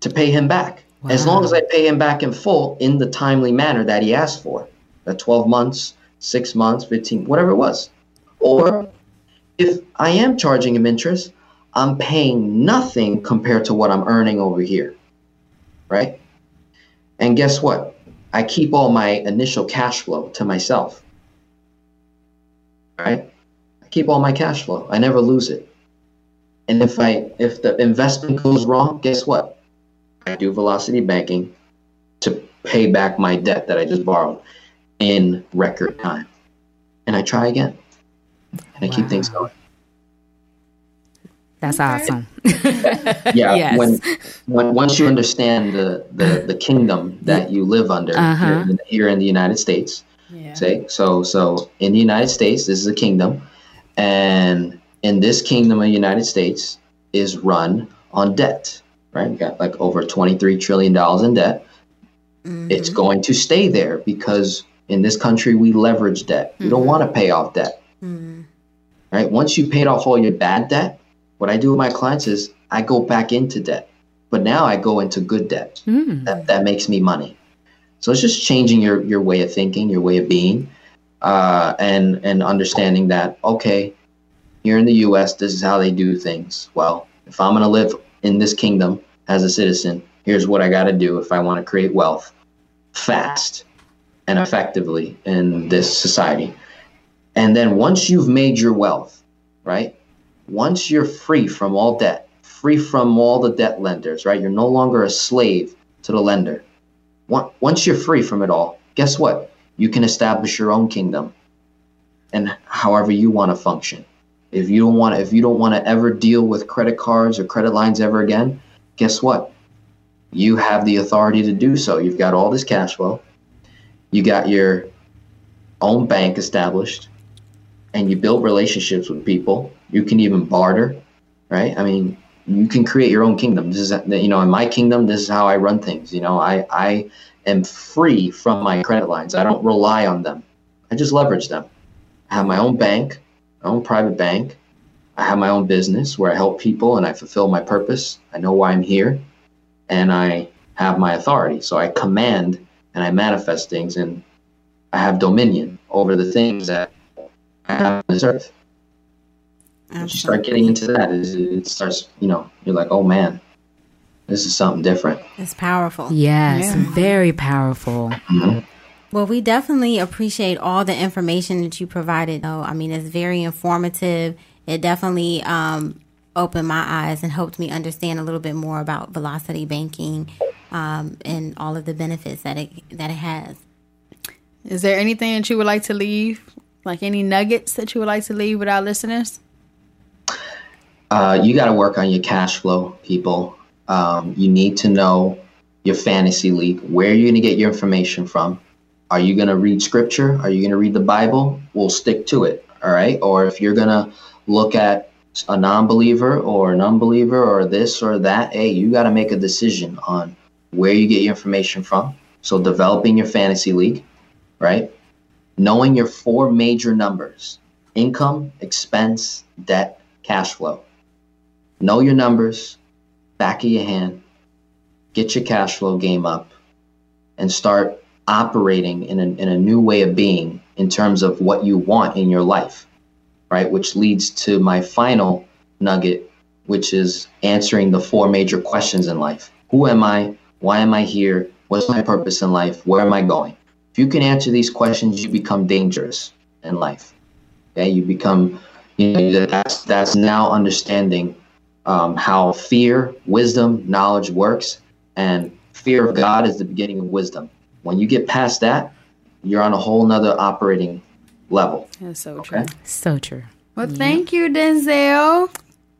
to pay him back. Wow. As long as I pay him back in full in the timely manner that he asked for, the 12 months, six months, 15, whatever it was. Or if I am charging him interest, I'm paying nothing compared to what I'm earning over here right? And guess what? I keep all my initial cash flow to myself. Right? I keep all my cash flow. I never lose it. And if I if the investment goes wrong, guess what? I do velocity banking to pay back my debt that I just borrowed in record time. And I try again. And I wow. keep things going. That's awesome. yeah. Yes. When, when once you understand the, the, the kingdom that you live under uh-huh. here, in, here, in, the United States, yeah. say so so in the United States, this is a kingdom, and in this kingdom of the United States is run on debt. Right, we got like over twenty three trillion dollars in debt. Mm-hmm. It's going to stay there because in this country we leverage debt. Mm-hmm. We don't mm-hmm. want to pay off debt. Mm-hmm. Right, once you paid off all your bad debt what I do with my clients is I go back into debt, but now I go into good debt. Mm. That, that makes me money. So it's just changing your, your way of thinking, your way of being, uh, and and understanding that okay, here in the U.S. this is how they do things. Well, if I'm gonna live in this kingdom as a citizen, here's what I got to do if I want to create wealth fast and effectively in this society. And then once you've made your wealth, right? Once you're free from all debt, free from all the debt lenders, right? You're no longer a slave to the lender. Once you're free from it all, guess what? You can establish your own kingdom and however you want to function. If you don't want to, if you don't want to ever deal with credit cards or credit lines ever again, guess what? You have the authority to do so. You've got all this cash flow. You got your own bank established and you build relationships with people. You can even barter right? I mean, you can create your own kingdom. This is, you know, in my kingdom, this is how I run things. You know, I, I am free from my credit lines. I don't rely on them. I just leverage them. I have my own bank, my own private bank. I have my own business where I help people and I fulfill my purpose. I know why I'm here and I have my authority. So I command and I manifest things and I have dominion over the things that I have on this earth. Once you start getting into that, it starts, you know, you're like, oh man, this is something different. It's powerful. Yes, yeah. very powerful. Mm-hmm. Well, we definitely appreciate all the information that you provided. Though I mean, it's very informative. It definitely um, opened my eyes and helped me understand a little bit more about velocity banking um, and all of the benefits that it that it has. Is there anything that you would like to leave, like any nuggets that you would like to leave with our listeners? Uh, you got to work on your cash flow, people. Um, you need to know your fantasy league. Where are you going to get your information from? Are you going to read scripture? Are you going to read the Bible? We'll stick to it. All right. Or if you're going to look at a non believer or an unbeliever or this or that, hey, you got to make a decision on where you get your information from. So, developing your fantasy league, right? Knowing your four major numbers income, expense, debt, cash flow. Know your numbers, back of your hand, get your cash flow game up, and start operating in a, in a new way of being in terms of what you want in your life, right? Which leads to my final nugget, which is answering the four major questions in life Who am I? Why am I here? What's my purpose in life? Where am I going? If you can answer these questions, you become dangerous in life. Okay, you become, you know, that's that's now understanding um, how fear, wisdom, knowledge works, and fear of God is the beginning of wisdom. When you get past that, you're on a whole nother operating level. That's so okay? true. So true. Well, yeah. thank you, Denzel,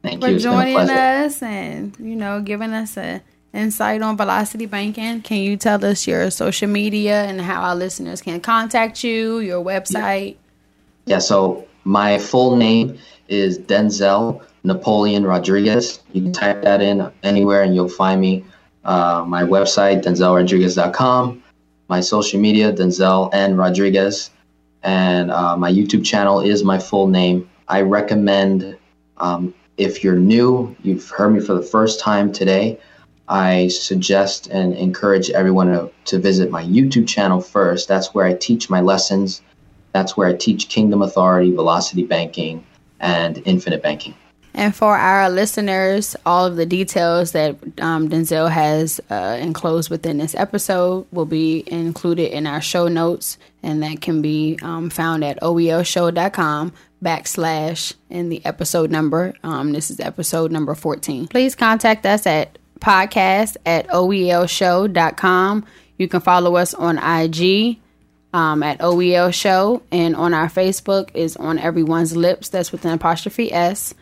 thank you for you. joining us and you know giving us a insight on Velocity Banking. Can you tell us your social media and how our listeners can contact you, your website? Yeah. yeah so my full name is Denzel Napoleon Rodriguez. You can type that in anywhere and you'll find me. Uh, my website, denzelrodriguez.com. My social media, Denzel N. Rodriguez. And uh, my YouTube channel is my full name. I recommend, um, if you're new, you've heard me for the first time today, I suggest and encourage everyone to, to visit my YouTube channel first. That's where I teach my lessons. That's where I teach Kingdom Authority, Velocity Banking, and Infinite Banking. And for our listeners, all of the details that um, Denzel has uh, enclosed within this episode will be included in our show notes, and that can be um, found at oelshow.com backslash in the episode number. Um, this is episode number 14. Please contact us at podcast at oelshow.com. You can follow us on IG um, at OEL Show, and on our Facebook is on Everyone's Lips. That's with an apostrophe S.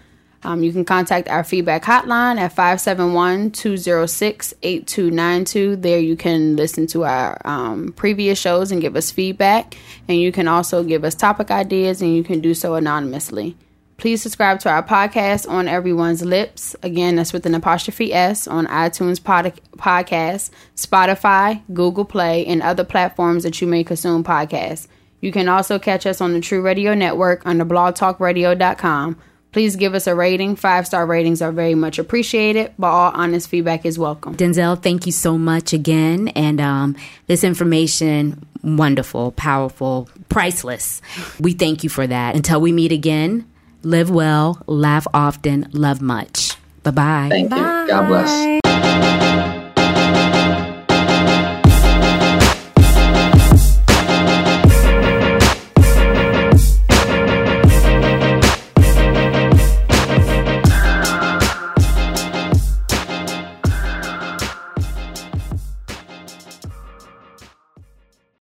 Um, you can contact our feedback hotline at 571 206 8292. There you can listen to our um, previous shows and give us feedback. And you can also give us topic ideas, and you can do so anonymously. Please subscribe to our podcast on Everyone's Lips. Again, that's with an apostrophe S on iTunes pod- Podcast, Spotify, Google Play, and other platforms that you may consume podcasts. You can also catch us on the True Radio Network under blogtalkradio.com. Please give us a rating. Five star ratings are very much appreciated, but all honest feedback is welcome. Denzel, thank you so much again. And um, this information, wonderful, powerful, priceless. We thank you for that. Until we meet again, live well, laugh often, love much. Bye-bye. Thank Bye. you. God bless.